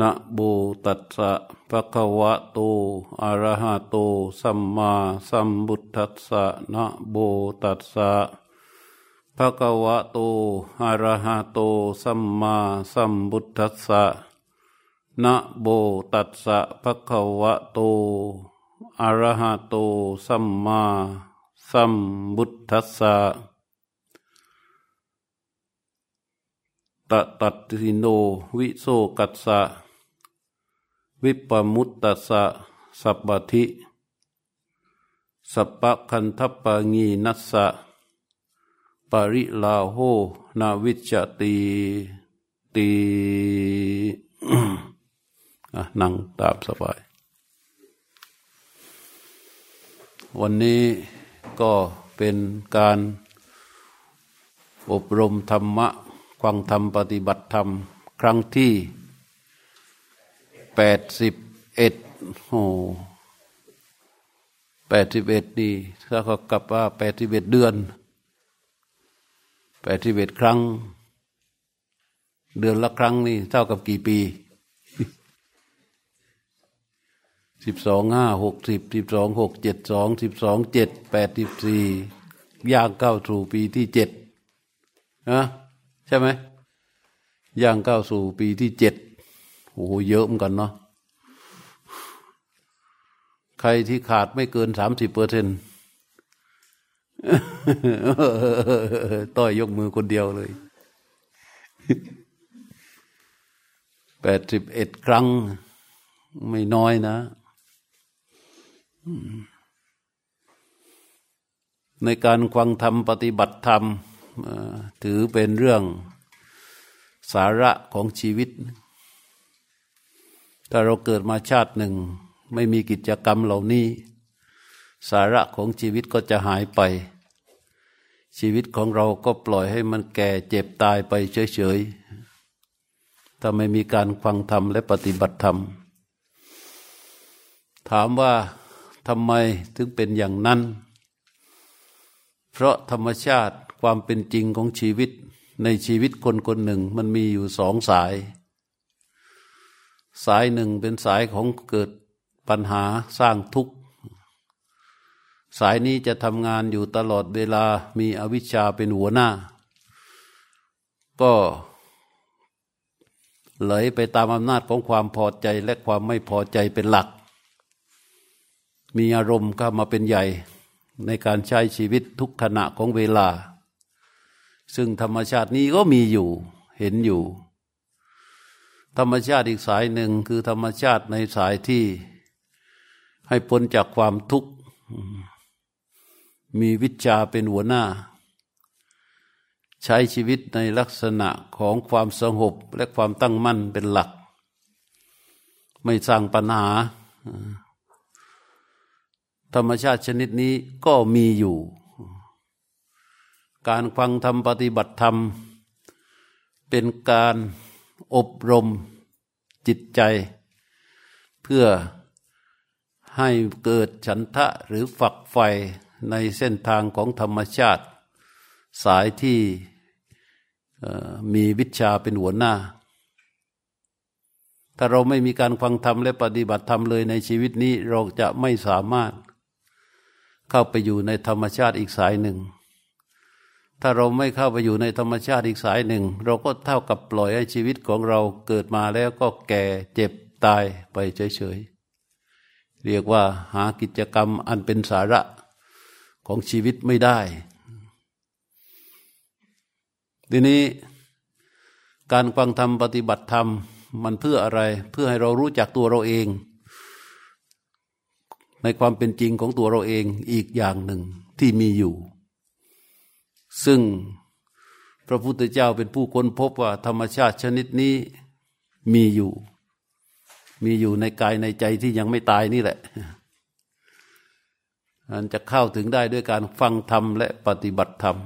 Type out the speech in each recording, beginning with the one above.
นะโมตัสสะภะคะวะโต อะระหะโต สัมมาสัมพุทัสสะนะโมตัสสะภะคะวะโต อะระหะโต สัมมาสัมพุทัสสะนะโมตัสสะภะคะวะโต อะระหะโต สัมมาสัมพุทัสสะ ตตัดสิโน วิโสกัสสะ วิปมุตตสะ สัพพทิ สัพพคันทปปงีนัสสะ ปริลาโหนาวิจติตีนั่งตามสบาย วันนี้ก็เป็นการอบรมธรรมะ ฟังธรรมปฏิบัติธรรม ครั้งที่แปดสิบเอ็ดโอ้แปดสิบเอ็ดนี่ถ้าเขากลับว่าแปดสิบเอ็ดเดือนแปดสิบเอ็ดครั้ง เดือนละครั้งนี่เท่ากับกี่ปีสิบสองห้าหกสิบสิบสองหกเจ็ดสองสิบสองเจ็ดแปดสิบสี่ย่างเข้าสู่ปีที่เจ็ดนะ ใช่ไหมย่างเข้าสู่ปีที่เจ็ดโอ้โหเยอะเหมือนกันเนาะใครที่ขาดไม่เกินสามสิบเปอร์เซ็นต์ต้อยยกมือคนเดียวเลยแปดสิบเอ็ดครั้ง ไม่น้อยนะ ในการควังธรรมปฏิบัติธรรม ถือเป็นเรื่องสาระของชีวิต ถ้าเราเกิดมาชาติหนึ่ง ไม่มีกิจกรรมเหล่านี้ สาระของชีวิตก็จะหายไป ชีวิตของเราก็ปล่อยให้มันแก่เจ็บตายไปเฉยๆ ถ้าไม่มีการฟังธรรมและปฏิบัติธรรม ถามว่าทำไมถึงเป็นอย่างนั้น เพราะธรรมชาติ ความเป็นจริงของชีวิตในชีวิตคนคนหนึ่งมันมีอยู่สองสาย สายหนึ่งเป็นสายของเกิดปัญหาสร้างทุกข์ สายนี้จะทำงานอยู่ตลอดเวลามีอวิชชาเป็นหัวหน้า ก็ไหลไปตามอำนาจของความพอใจและความไม่พอใจเป็นหลัก มีอารมณ์เข้ามาเป็นใหญ่ในการใช้ชีวิตทุกขณะของเวลา ซึ่งธรรมชาตินี้ก็มีอยู่เห็นอยู่ ธรรมชาติอีกสายหนึ่งคือธรรมชาติในสายที่ให้พ้นจากความทุกข์ มีวิชาเป็นหัวหน้า ใช้ชีวิตในลักษณะของความสงบและความตั้งมั่นเป็นหลัก ไม่สร้างปัญหา ธรรมชาติชนิดนี้ก็มีอยู่ การฟังธรรมปฏิบัติธรรม เป็นการอบรมจิตใจ เพื่อให้เกิดฉันทะหรือฝักไฟในเส้นทางของธรรมชาติ สายที่มีวิชาเป็นหัวหน้า ถ้าเราไม่มีการฟังธรรมและปฏิบัติธรรมเลยในชีวิตนี้เราจะไม่สามารถเข้าไปอยู่ในธรรมชาติอีกสายหนึ่ง ถ้าเราไม่เข้าไปอยู่ในธรรมชาติอีกสายหนึ่ง เราก็เท่ากับปล่อยให้ชีวิตของเราเกิดมาแล้วก็แก่เจ็บตายไปเฉยๆ เรียกว่าหากิจกรรมอันเป็นสาระของชีวิตไม่ได้ ทีนี้การฟังธรรมปฏิบัติธรรมมันเพื่ออะไร เพื่อให้เรารู้จักตัวเราเอง ในความเป็นจริงของตัวเราเองอีกอย่างหนึ่งที่มีอยู่ ซึ่งพระพุทธเจ้าเป็นผู้ค้นพบว่าธรรมชาติชนิดนี้มีอยู่ มีอยู่ในกายในใจที่ยังไม่ตายนี่แหละมันจะเข้าถึงได้ด้วยการฟังธรรมและปฏิบัติธรรม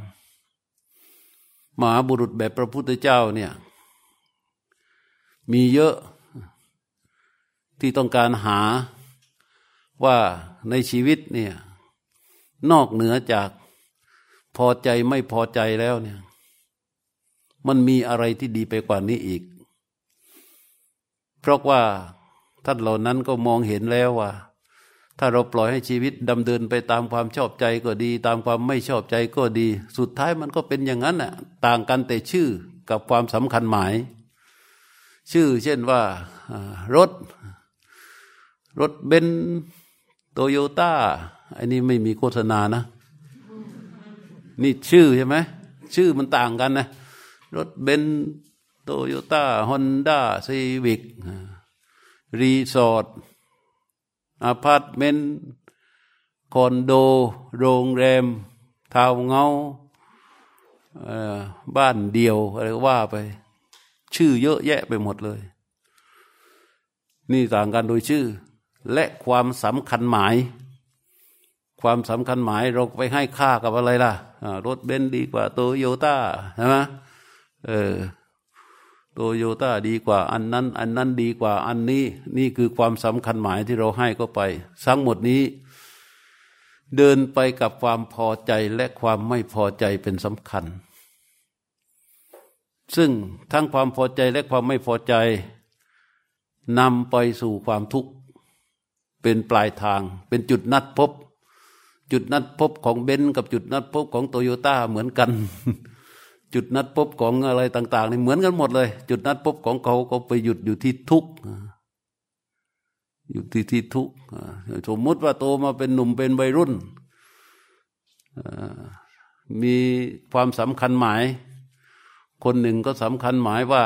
มหาบุรุษแบบพระพุทธเจ้าเนี่ย มีเยอะที่ต้องการหาว่าในชีวิตเนี่ยนอกเหนือจาก พอใจไม่พอใจแล้วเนี่ย มันมีอะไรที่ดีไปกว่านี้อีก เพราะว่าท่านเหล่านั้นก็มองเห็นแล้วว่า ถ้าเราปล่อยให้ชีวิตดำเนินไปตามความชอบใจก็ดี ตามความไม่ชอบใจก็ดี สุดท้ายมันก็เป็นอย่างนั้นน่ะ ต่างกันแต่ชื่อกับความสำคัญหมาย ชื่อเช่นว่ารถ รถเบนซ์โตโยต้าอันนี้ไม่มีโฆษณานะ นี่ชื่อใช่ไหมชื่อมันต่างกันนะ รถเบนซ์โตโยต้าฮอนด้าซีวิครีสอร์ทอพาร์ตเมนต์คอนโด โรงแรม ทาวน์เฮาส์บ้านเดี่ยวอะไรว่าไป ชื่อเยอะแยะไปหมดเลย นี่ต่างกันโดยชื่อ และความสำคัญหมาย ความสำคัญหมายเราไปให้ค่ากับอะไรล่ะรถเบนซ์ดีกว่าโตโยต้าใช่ไหมเออโตโยต้าดีกว่าอันนั้น อันนั้นดีกว่าอันนี้ นี่คือความสำคัญหมายที่เราให้ก็ไปทั้งหมดนี้ เดินไปกับความพอใจและความไม่พอใจเป็นสำคัญ ซึ่งทั้งความพอใจและความไม่พอใจนำไปสู่ความทุกข์เป็นปลายทาง เป็นจุดนัดพบ จุดนัดพบของเบนซ์กับจุดนัดพบของโตโยต้าเหมือนกัน จุดนัดพบของอะไรต่างๆนี่เหมือนกันหมดเลย จุดนัดพบของเขาก็ไปหยุดอยู่ที่ทุกข์อยู่ที่ที่ทุกข์สมมุติว่าโตมาเป็นหนุ่มเป็นวัยรุ่น มีความสำคัญหมาย คนหนึ่งก็สำคัญหมายว่า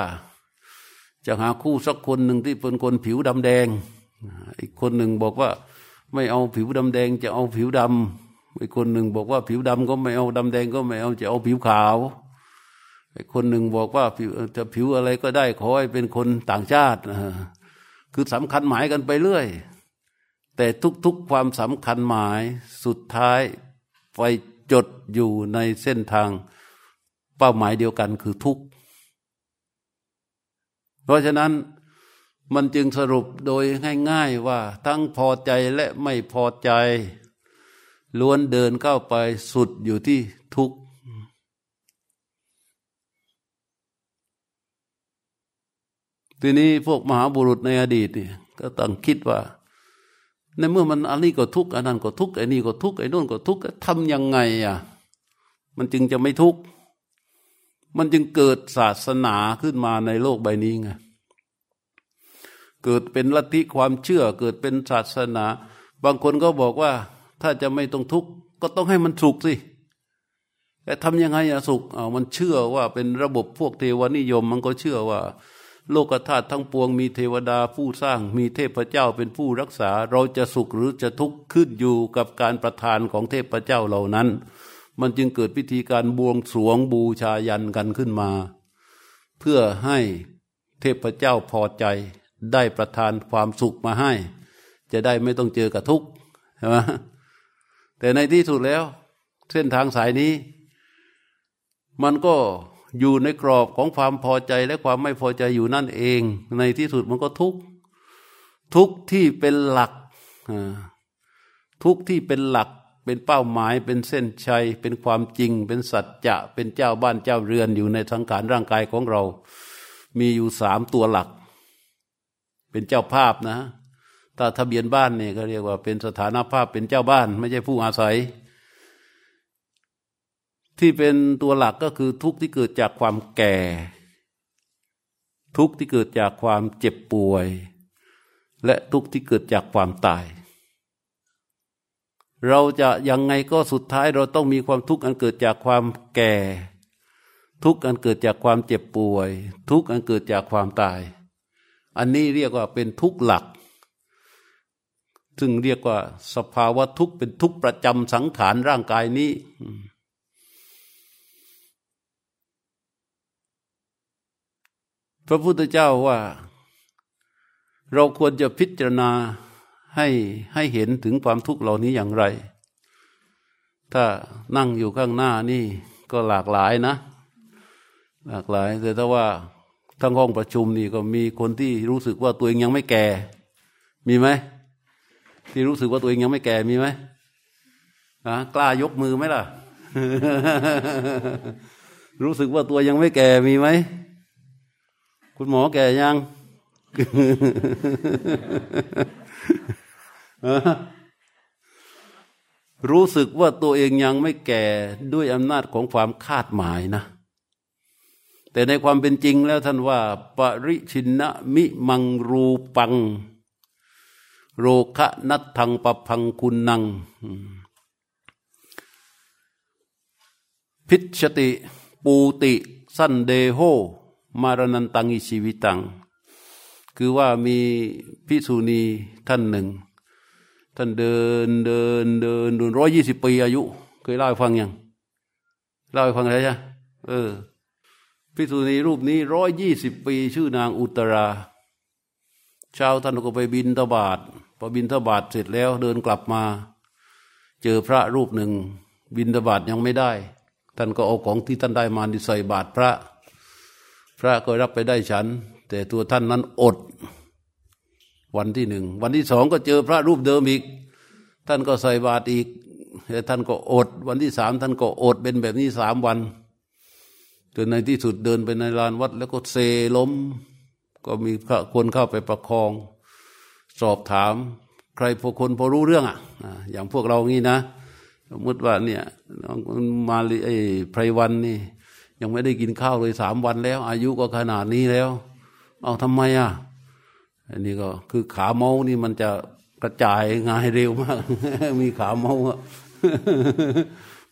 จะหาคู่สักคนหนึ่งที่เป็นคนผิวดำแดง อีกคนหนึ่งบอกว่า ไม่เอาผิวดำแดงจะเอาผิวดำอีกคนหนึ่งบอกว่าผิวดำก็ไม่เอาดำแดงก็ไม่เอาจะเอาผิวขาวคนหนึ่งบอกว่าผิวจะผิวอะไรก็ได้ขอให้เป็นคนต่างชาติคือสำคัญหมายกันไปเรื่อย แต่ทุกๆความสำคัญหมายสุดท้ายไปจดอยู่ในเส้นทางเป้าหมายเดียวกันคือทุกข์เพราะฉะนั้น มันจึงสรุปโดยง่ายๆว่า ทั้งพอใจและไม่พอใจ ล้วนเดินเข้าไปสุดอยู่ที่ทุกข์ทีนี้พวกมหาบุรุษในอดีตเนี่ยก็ต้องคิดว่า ในเมื่อมันอันนี้ก็ทุกข์อันนั้นก็ทุกข์ไอ้นี่ก็ทุกข์ไอ้นู่นก็ทุกข์ทำยังไงอะมันจึงจะไม่ทุกข์มันจึงเกิดศาสนาขึ้นมาในโลกใบนี้ไง เกิดเป็นลัทธิความเชื่อเกิดเป็นศาสนา บางคนก็บอกว่าถ้าจะไม่ต้องทุกข์ก็ต้องให้มันสุขสิแต่ทำยังไงอะสุขอ่ามันเชื่อว่าเป็นระบบพวกเทวนิยม มันก็เชื่อว่า โลกธาตุทั้งปวงมีเทวดาผู้สร้างมีเทพเจ้าเป็นผู้รักษา เราจะสุขหรือจะทุกข์ขึ้นอยู่กับการประทานของเทพเจ้าเหล่านั้น มันจึงเกิดพิธีการบวงสรวงบูชายันกันขึ้นมา เพื่อให้เทพเจ้าพอใจ ได้ประทานความสุขมาให้ จะได้ไม่ต้องเจอกับทุกข์ใช่ไหมแต่ในที่สุดแล้ว เส้นทางสายนี้ มันก็อยู่ในกรอบของความพอใจและความไม่พอใจอยู่นั่นเอง ในที่สุดมันก็ทุกทุกที่เป็นหลักทุกที่เป็นหลักเป็นเป้าหมายเป็นเส้นชัย เป็นความจริง เป็นสัจจะ เป็นเจ้าบ้านเจ้าเรือนอยู่ในสังขารร่างกายของเรา มีอยู่สามตัวหลัก เป็นเจ้าภาพนะ ถ้าทะเบียนบ้านเนี่ยก็เรียกว่าเป็นสถานภาพเป็นเจ้าบ้าน ไม่ใช่ผู้อาศัย ที่เป็นตัวหลักก็คือทุกข์ที่เกิดจากความแก่ ทุกข์ที่เกิดจากความเจ็บป่วย และทุกข์ที่เกิดจากความตาย เราจะยังไงก็สุดท้ายเราต้องมีความทุกข์อันเกิดจากความแก่ ทุกข์อันเกิดจากความเจ็บป่วย ทุกข์อันเกิดจากความตาย อันนี้เรียกว่าเป็นทุกข์หลัก ซึ่งเรียกว่าสภาวะทุกข์เป็นทุกข์ประจำสังขารร่างกายนี้ พระพุทธเจ้าว่า เราควรจะพิจารณาให้ให้เห็นถึงความทุกข์เหล่านี้อย่างไร ถ้านั่งอยู่ข้างหน้านี่ก็หลากหลายนะ หลากหลายแต่ถ้าว่า ทั้งห้องประชุมนี่ก็มีคนที่รู้สึกว่าตัวเองยังไม่แก่ มีไหมที่รู้สึกว่าตัวเองยังไม่แก่มีไหมนะกล้ายกมือไหมล่ะ รู้สึกว่าตัวยังไม่แก่มีไหมคุณหมอแก่ยังรู้สึกว่าตัวเองยังไม่แก่ด้วยอำนาจของความคาดหมายนะ แต่ในความเป็นจริงแล้วท่านว่า ปริชินะมิมังรูปัง โรคะนัตทังปพังคุณนัง พิชติปูติสันเดโหมารนันตังอิชีวิตัง คือว่ามีพิสูณีท่านหนึ่ง ท่านเดินเดินเดินดูร้อยยี่สิบปีอายุ เคยเล่าให้ฟังยัง เล่าให้ฟังอะไรใช่เออ พิสูณีรูปนี้ร้อยยี่สิบปี ชื่อนางอุตราเช้าท่านก็ไปบินทบาทพอบินทบาทเสร็จแล้วเดินกลับมา เจอพระรูปหนึ่ง บินทบาทยังไม่ได้ ท่านก็เอาของที่ท่านได้มาดิใส่บาตรพระ พระก็รับไปได้ฉัน แต่ตัวท่านนั้นอด วันที่หนึ่ง วันที่สองก็เจอพระรูปเดิมอีก ท่านก็ใส่บาตรอีกแต่ท่านก็อด วันที่สามท่านก็อดเป็นแบบนี้สามวัน จนในที่สุดเดินไปในลานวัด แล้วก็เซล้ม ก็มีคนเข้าไปประคอง สอบถาม ใครพวกคนพอรู้เรื่องอะอย่างพวกเรางี้นะสมมติว่าเนี่ยมาไอ้ไพรวันนี่ ยังไม่ได้กินข้าวเลยสามวันแล้ว อายุก็ขนาดนี้แล้ว เอาทำไมอะอันนี้ก็คือขาเมานี่มันจะกระจายงานเร็วมาก มีขาเมาอะ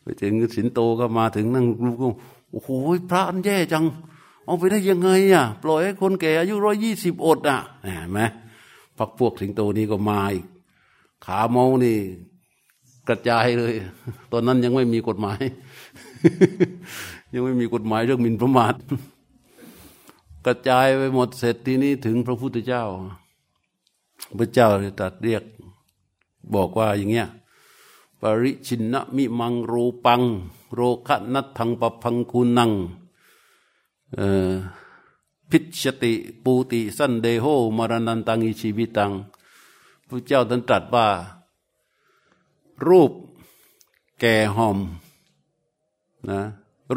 ไปถึงสินโตก็มาถึงนั่งรูก็ โอ้โหพระอันแย่จัง เอาไปได้ยังไงอะ ปล่อยให้คนแก่อายุร้อยยี่สิบอดอะเห็นไหมพักพวกสิงโตนี้ก็มาอีก ขาเมานี่ กระจายเลย ตอนนั้นยังไม่มีกฎหมาย ยังไม่มีกฎหมายเรื่องมินประมาทกระจายไปหมดเสร็จทีนี้ถึงพระพุทธเจ้า พระเจ้าตรัสเรียกบอกว่าอย่างเงี้ย ปริชินนะมิมังรูปัง โรคะนัตทังปพังคูนังพิชติปูติสันเดโหมรณันตังอิชีวิตังพระเจ้าท่านตรัสว่า รูปแก่หอมนะ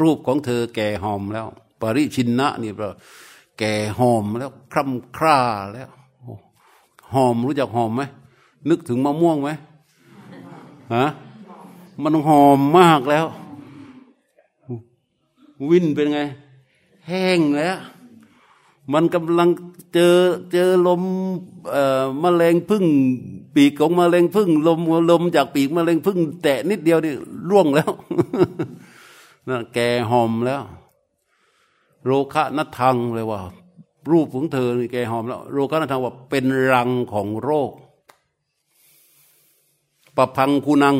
รูปของเธอแก่หอมแล้ว ปริชินนะนี่แปลแก่หอมแล้วคร่ำคร่าแล้วหอมรู้จักหอมไหมนึกถึงมะม่วงไหมฮะมันหอมมากแล้ว วินเป็นไง แห้งแล้ว มันกำลังเจอเจอลมมแมลงพึ่ง ปีกของมแมลงพึ่ง ลมลมจากปีกมแมลงพึ่ง แตะนิดเดียวนี่ร่วงแล้วนั่นแกหอมแล้ว โรคะนัทังเลยว่า รูปของเธอนี่แกหอมแล้ว โรคะนัทังว่าเป็นรังของโรคประพังคุนัง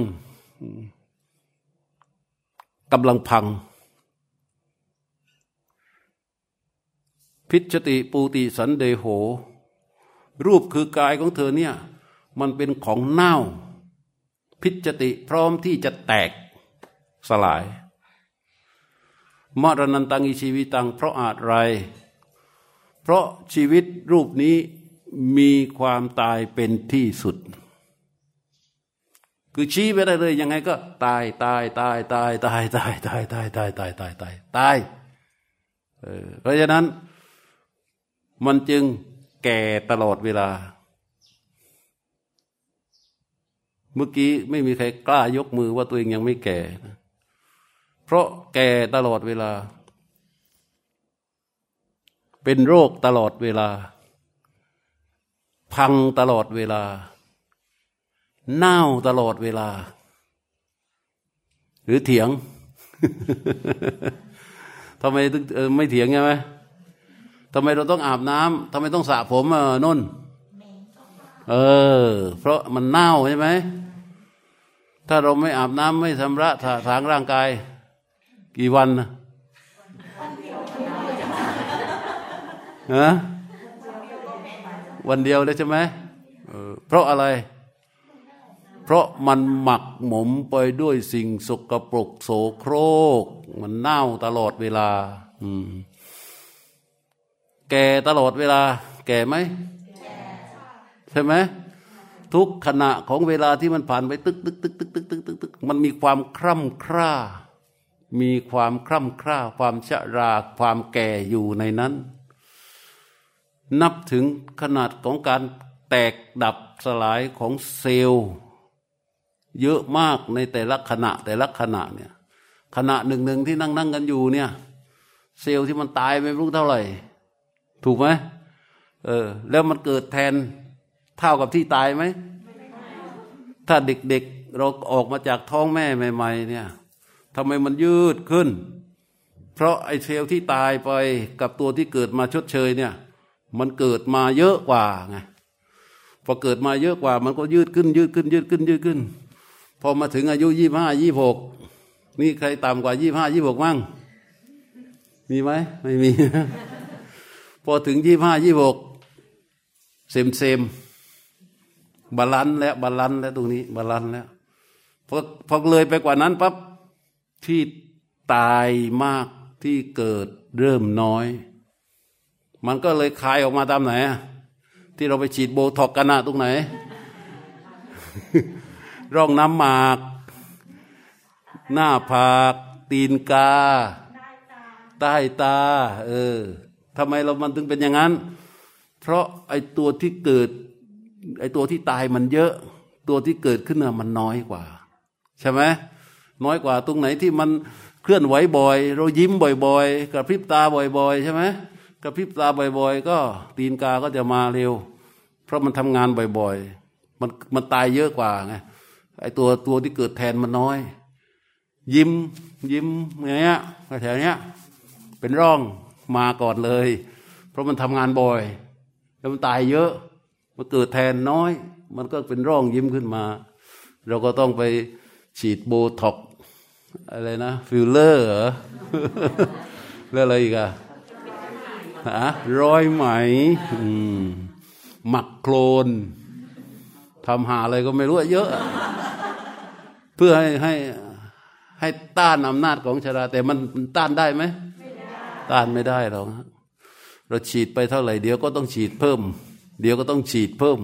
กำลังพัง พิชติปูติสันเดโห รูปคือกายของเธอเนี่ย มันเป็นของเน่า พิจติพร้อมที่จะแตกสลายมรณันตังอิชีวิตัง เพราะอาจไร เพราะชีวิตรูปนี้มีความตายเป็นที่สุด คือชี้ไปได้เลยยังไงก็ ตายตายตายตายตายตายตายตายตายตายตายตายตายเพราะฉะนั้น มันจึงแก่ตลอดเวลา เมื่อกี้ไม่มีใครกล้ายกมือว่าตัวเองยังไม่แก่ เพราะแก่ตลอดเวลา เป็นโรคตลอดเวลา พังตลอดเวลา เน่าตลอดเวลา หรือเถียงทำไมถึงไม่เถียงใช่ไหม ทำไมเราต้องอาบน้ำทำไมต้องสระผมเออนุ่นเออ เพราะมันเน่าใช่ไหมถ้าเราไม่อาบน้ำไม่ชำระถางร่างกาย กี่วันนะฮะวันเดียวเลยใช่ไหมเพราะอะไร เพราะมันหมักหมมไปด้วยสิ่งสกปรกโสโครก มันเน่าตลอดเวลา อืม แก่ตลอดเวลา แก่ไหมใช่ไหมทุกขณะของเวลาที่มันผ่านไปตึกตึกตึกตึกตึกตึกตึกตึกมันมีความคร่ำคร่า มีความคร่ำคร่า ความชราความแก่อยู่ในนั้น นับถึงขนาดของการแตกดับสลายของเซลล์ เยอะมากในแต่ละขณะแต่ละขณะเนี่ยขณะหนึ่งหนึ่งที่นั่งนั่งกันอยู่เนี่ย เซลล์ที่มันตายไม่รู้เท่าไหร่ ถูกไหมเออ แล้วมันเกิดแทนเท่ากับที่ตายไหม ถ้าเด็กๆเราออกมาจากท้องแม่ใหม่ ๆ เนี่ยทำไมมันยืดขึ้น เพราะไอ้เซลล์ที่ตายไปกับตัวที่เกิดมาชดเชยเนี่ย มันเกิดมาเยอะกว่าไงพอเกิดมาเยอะกว่า มันก็ยืดขึ้น ยืดขึ้น ยืดขึ้น ยืดขึ้น พอมาถึงอายุยี่ห้ายี่หกนี่ใครต่ำกว่ายี่ห้ายี่หกมั่งมีไหมไม่มี พอถึงยี่ห้ายี่หกเซมเซมบาลันแล้วบาลันแล้วตรงนี้บาลันแล้วพอพอเลยไปกว่านั้นปั๊บที่ตายมากที่เกิดเริ่มน้อย มันก็เลยคายออกมาตามไหน ที่เราไปฉีดโบท็อกกันนะตรงไหน ร่องน้ำหมาก หน้าผาก ตีนกา ใต้ตา เออ ทำไมเรามันถึงเป็นอย่างนั้น เพราะไอ้ตัวที่เกิด ไอ้ตัวที่ตายมันเยอะ ตัวที่เกิดขึ้นมันน้อยกว่า ใช่ไหมน้อยกว่าตรงไหนที่มันเคลื่อนไหวบ่อย เรายิ้มบ่อย ๆ กระพริบตาบ่อย ๆ ใช่ไหมกระพริบตาบ่อย ๆ ก็ตีนกาก็จะมาเร็ว เพราะมันทำงานบ่อย ๆ มันมันตายเยอะกว่าไงไอ้ตัวตัวที่เกิดแทนมันน้อย ยิ้มยิ้มอย่างเงี้ยแถวเนี้ยเป็นร่อง มาก่อนเลย เพราะมันทำงานบ่อย แล้วมันตายเยอะ มันเกิดแทนน้อย มันก็เป็นร่องยิ้มขึ้นมา เราก็ต้องไปฉีดโบท็อกซ์อะไรนะ ฟิลเลอร์เหรอแล้วอะไรอีกอะฮะร้อยไหมหมักโคลนทำห่าอะไรก็ไม่รู้เยอะ เพื่อให้ให้ให้ต้านอำนาจของชรา แต่มันต้านได้ไหม ต้านไม่ได้หรอกเราฉีดไปเท่าไหร่เดี๋ยวก็ต้องฉีดเพิ่ม เดี๋ยวก็ต้องฉีดเพิ่ม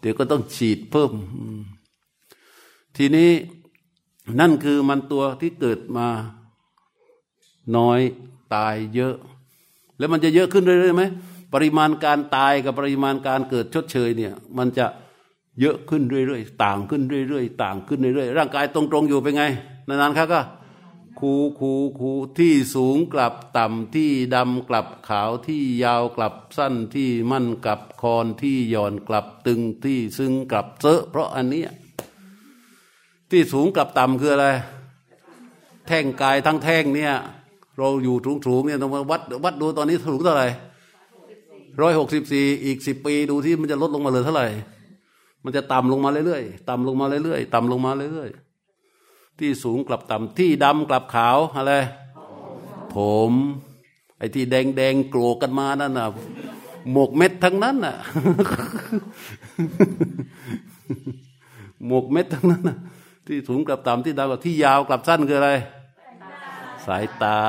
เดี๋ยวก็ต้องฉีดเพิ่ม ทีนี้นั่นคือมันตัวที่เกิดมาน้อยตายเยอะ แล้วมันจะเยอะขึ้นเรื่อยๆไหมปริมาณการตายกับปริมาณการเกิดชดเชยเนี่ย มันจะเยอะขึ้นเรื่อยๆ ต่างขึ้นเรื่อยๆ ต่างขึ้นเรื่อยๆ ร่างกายตรงๆอยู่เป็นไง นานๆครับก็ คูคูคูที่สูงกลับต่ำที่ดำกลับขาวที่ยาวกลับสั้นที่มั่นกลับคอนที่หย่อนกลับตึงที่ซึ่งกลับเซอะเพราะอันนี้ที่สูงกลับต่ำคืออะไร แท่งกายทั้งแท่งเนี่ย เราอยู่สูงสูงเนี่ยต้องมาวัดวัดดูตอนนี้สูงเท่าไหร่ร้อยหกสิบสี่อีกสิบปีดูที่มันจะลดลงมาเลยเท่าไหร่ มันจะต่ำลงมาเรื่อยๆต่ำลงมาเรื่อยๆต่ำลงมาเรื่อยๆ ที่สูงกลับต่ำที่ดำกลับขาวอะไร ผม ไอ้ที่แดงแดงโกรกกันมานั่นน่ะหมกเม็ดทั้งนั้นน่ะหมกเม็ดทั้งนั้นน่ะ ที่สูงกลับต่ำที่ดาวกับที่ยาวกลับสั้นคืออะไร สายตา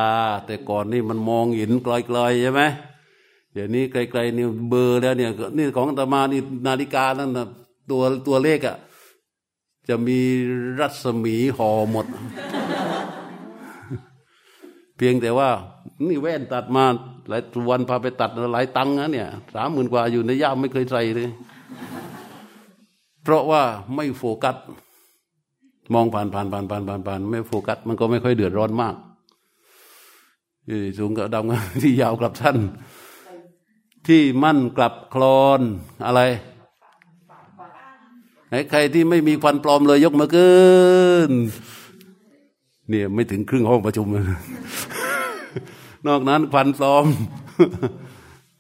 แต่ก่อนนี่มันมองเห็นไกลๆใช่ไหมเดี๋ยวนี้ไกลๆนี่เบอร์แล้วเนี่ยนี่ของตมานี่นาฬิกานั่นน่ะตัวตัวเลขอะ่ะ จะมีรัศมีห่อหมด เพียงแต่ว่า นี่แว่นตัดมาหลายวันพาไปตัดหลายตังค์นะเนี่ยสามหมื่นกว่าอยู่ในย่ามไม่เคยใส่เลย เพราะว่าไม่โฟกัส มองผ่านผ่านผ่านผ่านผ่านผ่านไม่โฟกัส มันก็ไม่ค่อยเดือดร้อนมากสูงกับดำที่ยาวกลับสั้นที่มั่นกลับคลอนอะไร ใครที่ไม่มีฟันปลอมเลยยกมือขึ้นเนี่ยไม่ถึงครึ่งห้องประชุม นอกนั้นฟันปลอม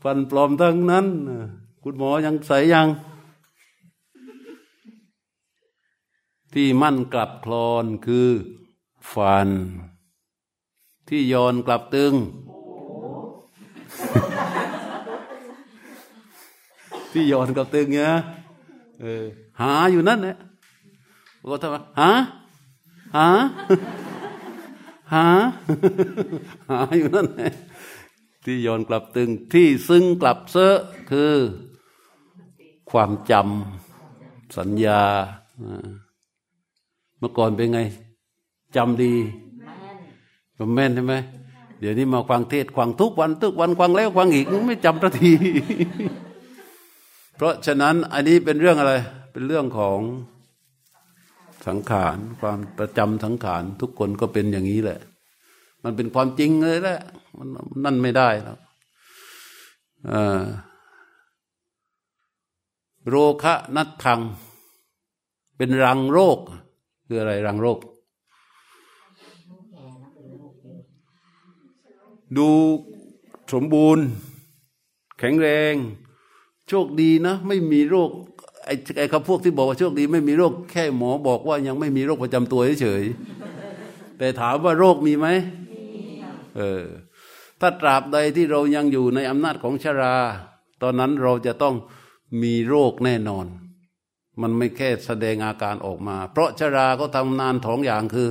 ฟันปลอมทั้งนั้น คุณหมอยังใส่ยัง ที่มั่นกลับคลอนคือฟัน ที่ย้อนกลับตึง ที่ย้อนกลับตึงเนี่ยเออ หาอยู่นั่นแหละก็ทำไมหาหาหาหาอยู่นั่นแหละที่ย้อนกลับตึงที่ซึ่งกลับเซอะคือความจำสัญญา เมื่อก่อนเป็นไงจำดีแม่นใช่ไหมเดี๋ยวนี้มาฟังเทศฟังทุกวันทุกวันฟังแล้วฟังอีกไม่จำทันที เพราะฉะนั้นอันนี้เป็นเรื่องอะไร เป็นเรื่องของสังขารความประจำสังขารทุกคนก็เป็นอย่างนี้แหละ มันเป็นความจริงเลยแหละมันนั่นไม่ได้แล้วโรคะนัดทัง เป็นรังโรค คืออะไรรังโรค ดูสมบูรณ์ แข็งแรง โชคดีนะ ไม่มีโรค ไอ้ไอ้คำพวกที่บอกว่าโชคดีไม่มีโรคแค่หมอบอกว่ายังไม่มีโรคประจำตัวเฉยแต่ถามว่าโรคมีไหมเออถ้าตราบใดที่เรายังอยู่ในอำนาจของชรา ตอนนั้นเราจะต้องมีโรคแน่นอน มันไม่แค่แสดงอาการออกมา เพราะชราก็ทำนานสองอย่างคือ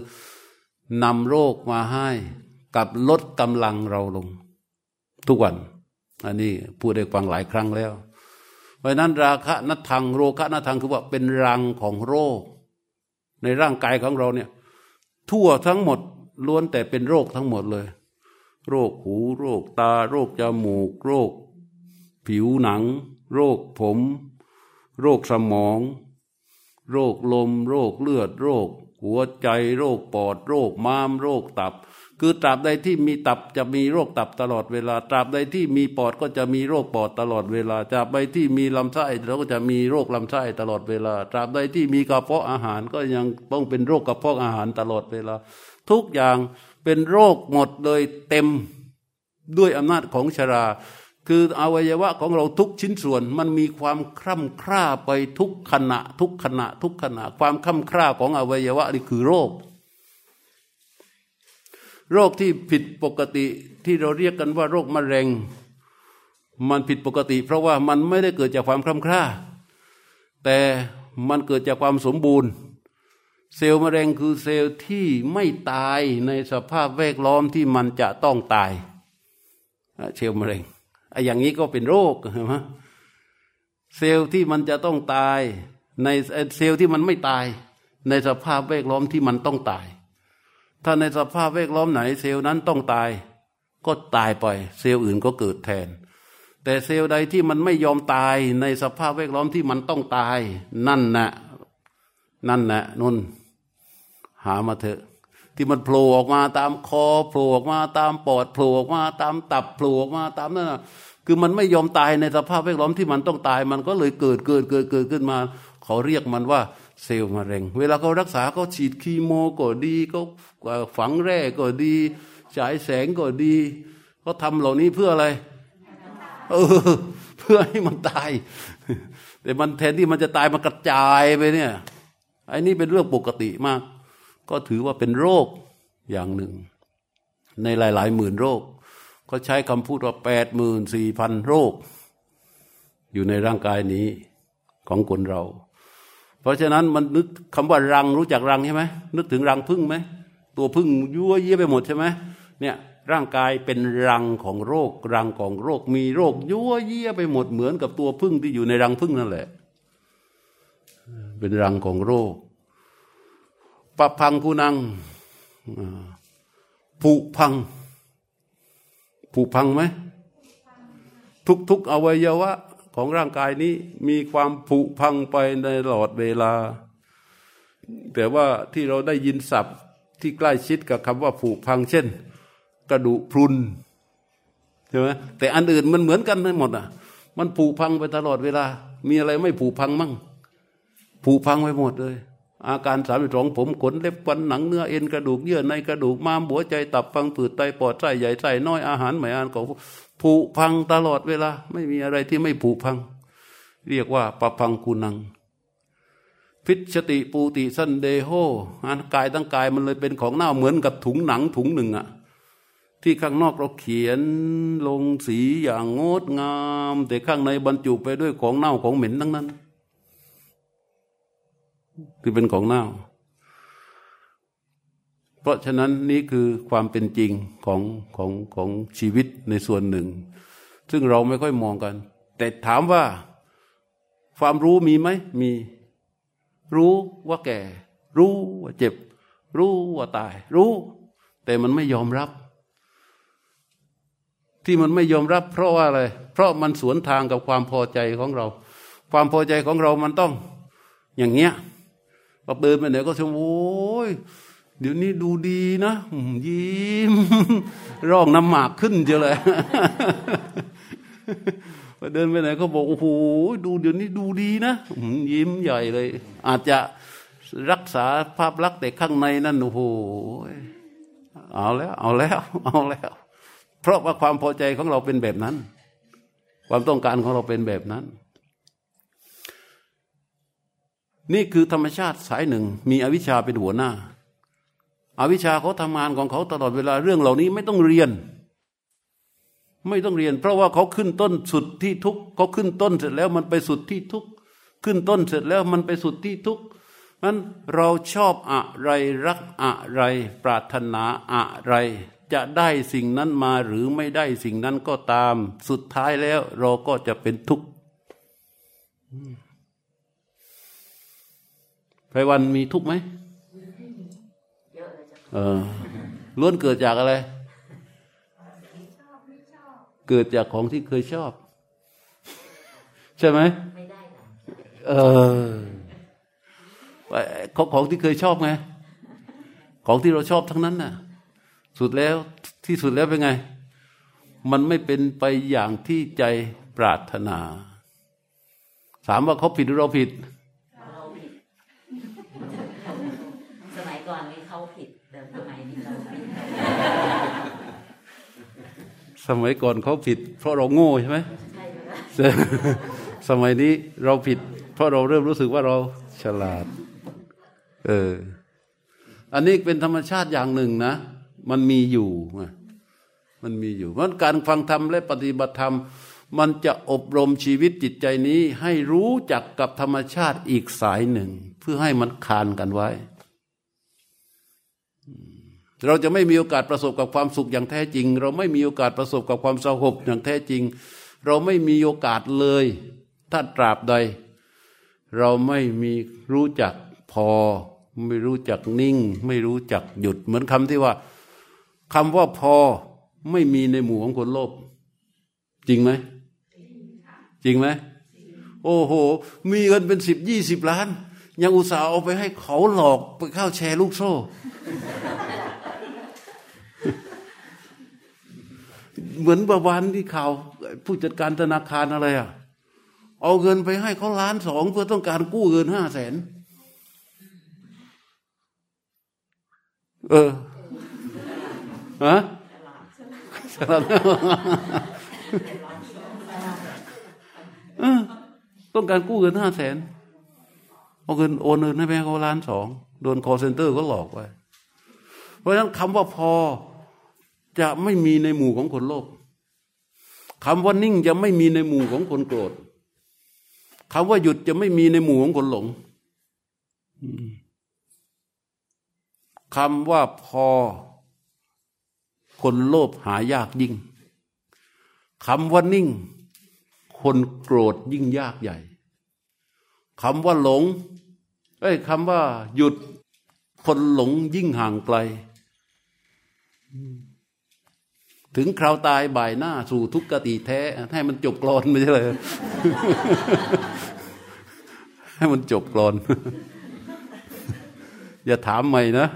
นำโรคมาให้กับลดกำลังเราลง ทุกวัน อันนี้พูดได้ฟังหลายครั้งแล้วเพ ราะนั้นราคะนัทังโรคะนัทังคือว่าเป็นรังของโรค ในร่างกายของเราเนี่ย ทั่วทั้งหมดล้วนแต่เป็นโรคทั้งหมดเลย โรคหู โรคตา โรคจมูก โรค ผิวหนัง โรคผม โรคสมอง โรคลม โรคเลือด โรค หัวใจโรคปอดโรคม้ามโรคตับ คือตราบใดที่มีตับจะมีโรคตับตลอดเวลา ตราบใดที่มีปอดก็จะมีโรคปอดตลอดเวลา ตราบใดที่มีลำไส้เราก็จะมีโรคลำไส้ตลอดเวลา ตราบใดที่มีกระเพาะอาหารก็ยังต้องเป็นโรคกระเพาะอาหารตลอดเวลา ทุกอย่างเป็นโรคหมดเลยเต็มด้วยอำนาจของชรา คืออวัยวะของเราทุกชิ้นส่วนมันมีความคร่ำคร่าไปทุกขณะ ทุกขณะ ทุกขณะ ความคร่ำคร่าของอวัยวะนี่คือโรค โรคที่ผิดปกติที่เราเรียกกันว่าโรคมะเร็ง มันผิดปกติ เพราะว่ามันไม่ได้เกิดจากความคร่ำคร่า แต่มันเกิดจากความสมบูรณ์ เซลล์มะเร็งคือเซลล์ที่ไม่ตายในสภาพแวดล้อมที่มันจะต้องตายเซลล์มะเร็ง ไอ้อย่างนี้ก็เป็นโรคใช่ไหมเซลล์ที่มันจะต้องตาย ในเซลล์ที่มันไม่ตาย ในสภาพแวดล้อมที่มันต้องตาย ถ้าในสภาพแวดล้อมไหน เซลล์นั้นต้องตาย ก็ตายไป เซลล์อื่นก็เกิดแทน แต่เซลล์ใดที่มันไม่ยอมตาย ในสภาพแวดล้อมที่มันต้องตาย นั่นนะนั่นนะนุ่นหามาเถอะ ที่มันโผล่ออกมาตามคอโผล่ออกมาตามปอดโผล่ออกมาตามตับโผล่ออกมาตามนั่นนะคือมันไม่ยอมตายในสภาพแวดล้อมที่มันต้องตาย มันก็เลยเกิดเกิดเกิดเกิดขึ้นมา เขาเรียกมันว่าเซลล์มะเร็ง เวลาเขารักษาเขาฉีดคีโมก็ดีเขาฝังแร่ก็ดีฉายแสงก็ดีเขาทำเหล่านี้เพื่ออะไร เออ เพื่อให้มันตาย แต่มันแทนที่มันจะตายมันกระจายไปเนี่ยไอ้นี่เป็นเรื่องปกติมาก ก็ถือว่าเป็นโรคอย่างหนึ่ง ในหลาย ๆ หมื่นโรค ก็ใช้คำพูดว่าแปดหมื่นสี่พันโรค อยู่ในร่างกายนี้ของคนเรา เพราะฉะนั้นมันนึกคำว่ารังรู้จักรังใช่ไหมนึกถึงรังพึ่งไหมตัวพึ่งยั่วเยี่ยไปหมดใช่ไหมเนี่ยร่างกายเป็นรังของโรค รังของโรค มีโรคยั่วเยี่ยไปหมดเหมือนกับตัวพึ่งที่อยู่ในรังพึ่งนั่นแหละ เป็นรังของโรค ปะพังกูนังผุพังผุพังไหม ทุกทุกอวัยวะของร่างกายนี้มีความผุพังไปในตลอดเวลา แต่ว่าที่เราได้ยินศัพท์ที่ใกล้ชิดกับคำว่าผุพัง เช่น กระดูกพรุนใช่ไหมแต่อันอื่นมันเหมือนกันทั้งหมดอะ มันผุพังไปตลอดเวลา มีอะไรไม่ผุพังมั่งผุพังไปหมดเลย อาการสามสิบสองผมขนเล็บฟันหนังเนื้อเอ็นกระดูกเยื่อในกระดูกม้ามหัวใจตับฟังผืดไตปอดไส้ใหญ่ไส้น้อยอาหารใหม่อานของผุพังตลอดเวลา ไม่มีอะไรที่ไม่ผุพัง เรียกว่าปะพังกุนัง พิชติปูติสันเดโฮอานกายตั้งกายมันเลยเป็นของเน่าเหมือนกับถุงหนังถุงหนึ่งอะที่ข้างนอกเราเขียนลงสีอย่างงดงาม แต่ข้างในบรรจุไปด้วยของเน่าของเหม็นทั้งนั้น คือเป็นของเน่า เพราะฉะนั้นนี่คือความเป็นจริงของของของชีวิตในส่วนหนึ่ง ซึ่งเราไม่ค่อยมองกัน แต่ถามว่าความรู้มีไหมมี รู้ว่าแก่ รู้ว่าเจ็บ รู้ว่าตาย รู้ แต่มันไม่ยอมรับ ที่มันไม่ยอมรับ เพราะว่าอะไร เพราะมันสวนทางกับความพอใจของเรา ความพอใจของเรามันต้อง อย่างเงี้ย พอเดินไปไหนก็ชมโอ้ยเดี๋ยวนี้ดูดีนะยิ้มร้องน้ำหมากขึ้นเจอเลยพอเดินไปไหนก็บอกโอ้โหดูเดี๋ยวนี้ดูดีนะยิ้มใหญ่เลย อาจจะรักษาภาพลักษณ์แต่ข้างในนั่นโอ้โหเอาแล้ว เอาแล้ว เอาแล้ว เพราะว่าความพอใจของเราเป็นแบบนั้น ความต้องการของเราเป็นแบบนั้น นี่คือธรรมชาติสายหนึ่งมีอวิชชาเป็นหัวหน้าอาวิชชาเขาทำงานของเขาตลอดเวลาเรื่องเหล่านี้ไม่ต้องเรียน ไม่ต้องเรียน เพราะว่าเขาขึ้นต้นสุดที่ทุกเขาขึ้นต้นเสร็จแล้วมันไปสุดที่ทุกขึ้นต้นเสร็จแล้วมันไปสุดที่ทุกนั้นเราชอบอะไรรักอะไร ปรารถนาอะไร จะได้สิ่งนั้นมาหรือไม่ได้สิ่งนั้นก็ตาม สุดท้ายแล้วเราก็จะเป็นทุกข์ ไพรวันมีทุกข์ไหมเออล้วนเกิดจากอะไร เกิดจากของที่เคยชอบ ใช่ไหมเออของของที่เคยชอบไง ของที่เราชอบทั้งนั้นน่ะ สุดแล้วที่สุดแล้วเป็นไง มันไม่เป็นไปอย่างที่ใจปรารถนา ถามว่าเขาผิดหรือเราผิด สมัยก่อนเขาผิด เพราะเราโง่ใช่ไหมสมัยนี้เราผิด เพราะเราเริ่มรู้สึกว่าเราฉลาด เออ อันนี้เป็นธรรมชาติอย่างหนึ่งนะ มันมีอยู่ มันมีอยู่ เพราะการฟังธรรมและปฏิบัติธรรม มันจะอบรมชีวิตจิตใจนี้ ให้รู้จักกับธรรมชาติอีกสายหนึ่ง เพื่อให้มันคานกันไว้ เราจะไม่มีโอกาสประสบกับความสุขอย่างแท้จริง เราไม่มีโอกาสประสบกับความสงบอย่างแท้จริง เราไม่มีโอกาสเลย ถ้าตราบใด เราไม่มีรู้จักพอ ไม่รู้จักนิ่ง ไม่รู้จักหยุดเหมือนคำที่ว่าคำว่าพอไม่มีในหมู่ของคนโลภจริงไหมจริงไหมโอ้โห มีเงินเป็นสิบยี่สิบล้าน ยังอุตส่าห์เอาไปให้เขาหลอกไปเข้าแชร์ลูกโซ่ เหมือนประวันที่ข่าวผู้จัดการธนาคารอะไรอะ เอาเงินไปให้เขาล้านสองเพื่อต้องการกู้เงินห้าแสนเออฮะต้องการกู้เงินห้าแสนเอาเงินโอนเงินให้ไปเขาล้านสองโดนคอเซ็นเตอร์ก็หลอกไว้เพราะฉะนั้นคำว่าพอ จะไม่มีในหมู่ของคนโลภคำว่านิ่งจะไม่มีในหมู่ของคนโกรธคำว่าหยุดจะไม่มีในหมู่ของคนหลงคำว่าพอ คนโลภหายากยิ่งคำว่านิ่ง คนโกรธยิ่งยากใหญ่คำว่าหลงเอ้ยคำว่าหยุดคนหลงยิ่งห่างไกล ถึงคราวตายบ่ายหน้าสู่ทุกขติแท้ ให้มันจบกรอนไม่ใช่เลยให้มันจบกรอน อย่าถามใหม่นะ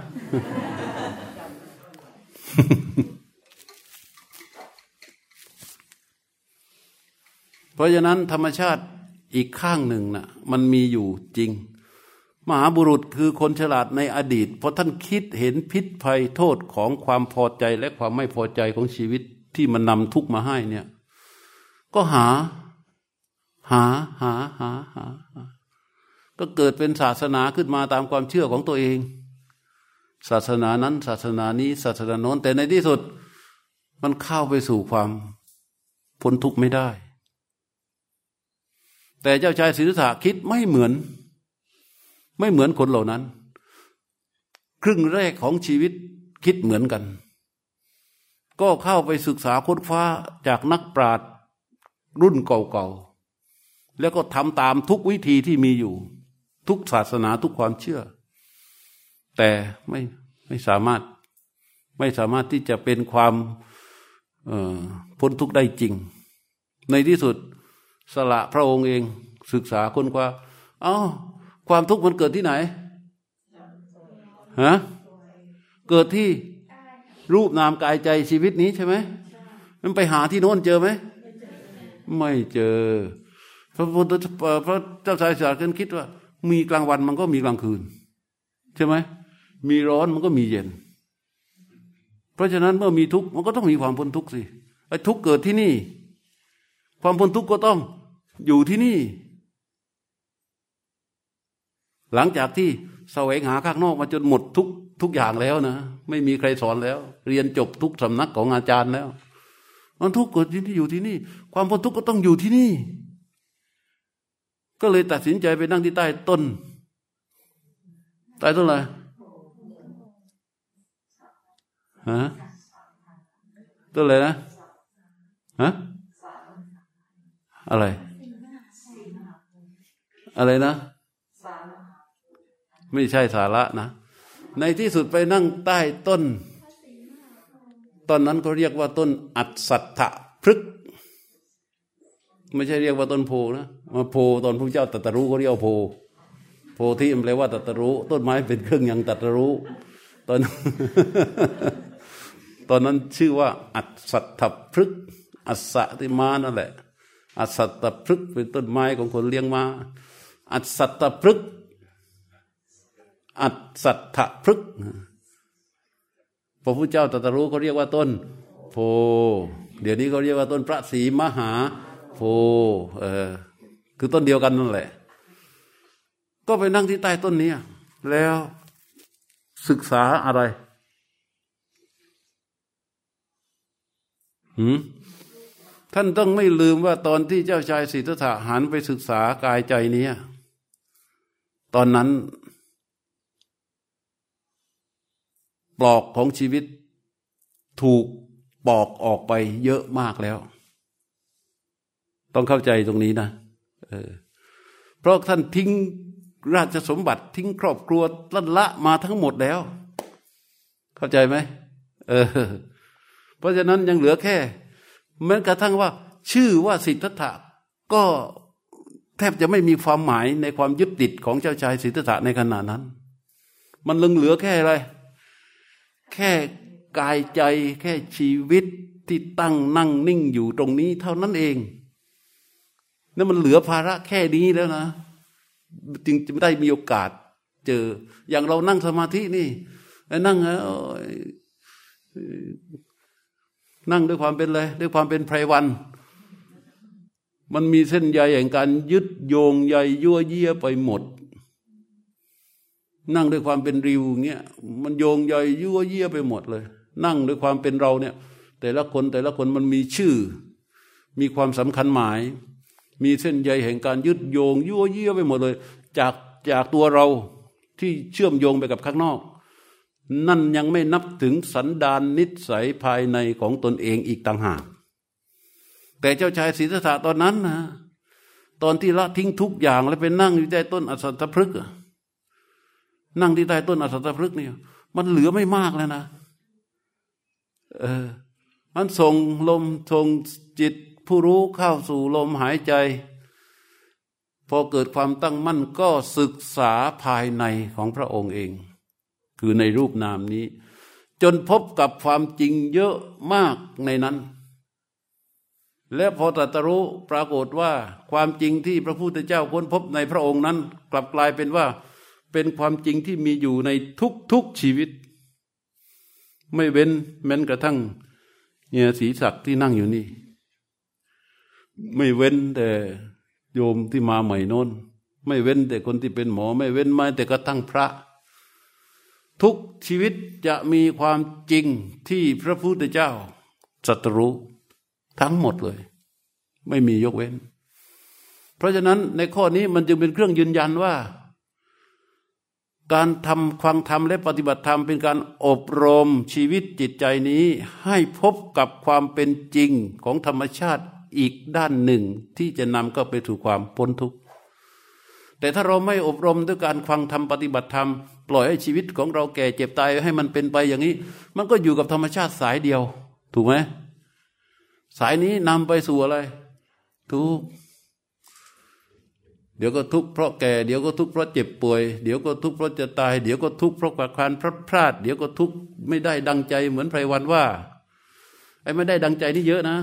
เพราะฉะนั้นธรรมชาติอีกข้างหนึ่งนะ่ะ มันมีอยู่จริง มหาบุรุษคือคนฉลาดในอดีตเพราะท่านคิดเห็นพิษภัยโทษของความพอใจและความไม่พอใจของชีวิตที่มันนำทุกมาให้เนี่ย ก็หา หาหาหาหาก็เกิดเป็นศาสนาขึ้นมาตามความเชื่อของตัวเอง ศาสนานั้น ศาสนานี้ ศาสนาโน้นแต่ในที่สุด มันเข้าไปสู่ความพ้นทุกข์ไม่ได้ แต่เจ้าชายศิริษาคิดไม่เหมือน ไม่เหมือนคนเหล่านั้น ครึ่งแรกของชีวิตคิดเหมือนกัน ก็เข้าไปศึกษาค้นฟ้าจากนักปราชญ์รุ่นเก่าๆ แล้วก็ทำตามทุกวิธีที่มีอยู่ ทุกศาสนาทุกความเชื่อ แต่ไม่ไม่สามารถไม่สามารถที่จะเป็นความพ้นทุกข์ได้จริง ในที่สุดสละพระองค์เองศึกษาค้นกว่าเอา้า ความทุกข์มันเกิดที่ไหนฮะเกิดที่รูปนามกายใจชีวิตนี้ใช่ไหมมันไปหาที่โน้นเจอไหมไม่เจอ พระพุทธพระเจ้าชายสากันคิดว่า มีกลางวันมันก็มีกลางคืน ใช่ไหมมีร้อนมันก็มีเย็น เพราะฉะนั้นเมื่อมีทุกข์มันก็ต้องมีความพ้นทุกข์สิไอ้ทุกข์เกิดที่นี่ ความพ้นทุกข์ก็ต้องอยู่ที่นี่ หลังจากที่แสวงหาข้างนอกมาจนหมดทุกทุกอย่างแล้วนะ ไม่มีใครสอนแล้ว เรียนจบทุกสำนักของอาจารย์แล้วมันทุกข์เกิดที่นี่อยู่ที่นี่ ความพ้นทุกข์ก็ต้องอยู่ที่นี่ ก็เลยตัดสินใจไปนั่งที่ใต้ต้นใต้ต้นอะไรฮะต้นอะไรนะฮะอะไร อะไรนะ ไม่ใช่สาระนะ ในที่สุดไปนั่งใต้ต้น ตอนนั้นเขาเรียกว่าต้นอัศถะพฤกไม่ใช่เรียกว่าต้นโพนะมาโพตอนพระเจ้าตรัสรู้เขาเรียกโพ โพที่แปลว่าตรัสรู้ต้นไม้เป็นเครื่องยังตรัสรู้ตอนตอนนั้นชื่อว่า อัศถพฤกอัศติมานั่นแหละ อัศตพฤกเป็นต้นไม้ของคนเลี้ยงมาอัศตพฤก อัศถพฤกพระพุทธเจ้าตรัสรู้เขาเรียกว่าต้น โพ เดี๋ยวนี้เขาเรียกว่าต้นพระศรีมหา โพ เออ คือต้นเดียวกันนั่นแหละ ก็ไปนั่งที่ใต้ต้นนี้แล้วศึกษาอะไรหืมท่านต้องไม่ลืมว่าตอนที่เจ้าชายสิทธัตถะหันไปศึกษากายใจนี้ตอนนั้น ปลอกของชีวิต ถูกปอกออกไปเยอะมากแล้ว ต้องเข้าใจตรงนี้นะเออเพราะท่านทิ้งราชสมบัติทิ้งครอบครัวลันละมาทั้งหมดแล้ว เข้าใจไหมเออ เพราะฉะนั้นยังเหลือแค่แม้กระทั่งว่า ชื่อว่าสิทธัตถะก็แทบจะไม่มีความหมายในความยึดติดของเจ้าชายสิทธัตถะในขณะนั้น มันลึงเหลือแค่อะไร แค่กายใจแค่ชีวิตที่ตั้งนั่งนิ่งอยู่ตรงนี้เท่านั้นเองนั่นมันเหลือภาระแค่นี้แล้วนะ จึงจะไม่ได้มีโอกาส เจอ อย่างเรานั่งสมาธินี่นั่งแล้วนั่งด้วยความเป็นเลยด้วยความเป็นไพรวัน มันมีเส้นใยแห่งการยึดโยงใยยั่วเยี่ยไปหมด นั่งด้วยความเป็นริวเงี้ยมันโยงใยยั่วเยี่ยไปหมดเลย นั่งด้วยความเป็นเราเนี่ย แต่ละคนแต่ละคนมันมีชื่อ มีความสำคัญหมาย มีเส้นใยแห่งการยึดโยง ยั่วเยี่ยไปหมดเลย จากจากตัวเราที่เชื่อมโยงไปกับข้างนอก นั่นยังไม่นับถึงสันดานนิสัยภายในของตนเองอีกต่างหากแต่เจ้าชายศรีสัตตอนนั้นนะตอนที่ละทิ้งทุกอย่างแล้วไปนั่งอยู่ใต้ต้นอสัตพฤกษ์ นั่งที่ใต้ต้นอสัตพฤกษ์นี่มันเหลือไม่มากแล้วนะ เออมันส่งลมส่งจิตผู้รู้เข้าสู่ลมหายใจ พอเกิดความตั้งมั่นก็ศึกษาภายในของพระองค์เอง คือในรูปนามนี้ จนพบกับความจริงเยอะมากในนั้น และพอตรัสรู้ปรากฏว่าความจริงที่พระพุทธเจ้าค้นพบในพระองค์นั้น กลับกลายเป็นว่า เป็นความจริงที่มีอยู่ในทุกๆชีวิต ไม่เว้นแม้กระทั่งเนี่ยศีศักดิ์ที่นั่งอยู่นี่ ไม่เว้นแต่โยมที่มาใหม่นนไม่เว้นแต่คนที่เป็นหมอ ไม่เว้นไม่แต่กระทั่งพระ ทุกชีวิตจะมีความจริงที่พระพุทธเจ้าสัตรู้ทั้งหมดเลย ไม่มียกเว้น เพราะฉะนั้นในข้อนี้มันจึงเป็นเครื่องยืนยันว่า การทำความธรรมและปฏิบัติธรรมเป็นการอบรมชีวิตจิตใจนี้ ให้พบกับความเป็นจริงของธรรมชาติอีกด้านหนึ่งที่จะนำก็ไปถูกความพ้นทุกข์แต่ถ้าเราไม่อบรมด้วยการฟังธรรมปฏิบัติธรรม ปล่อยให้ชีวิตของเราแก่เจ็บตายให้มันเป็นไปอย่างนี้ มันก็อยู่กับธรรมชาติสายเดียว ถูกไหมสายนี้นำไปสู่อะไร ทุกข์ เดี๋ยวก็ทุกข์เพราะแก่เดี๋ยวก็ทุกข์เพราะเจ็บป่วย เดี๋ยวก็ทุกข์เพราะจะตาย เดี๋ยวก็ทุกข์เพราะขาดความพลาดพลาด เดี๋ยวก็ทุกข์ไม่ได้ดังใจเหมือนไพรวันว่าไอ้ไม่ได้ดังใจนี่เยอะนะ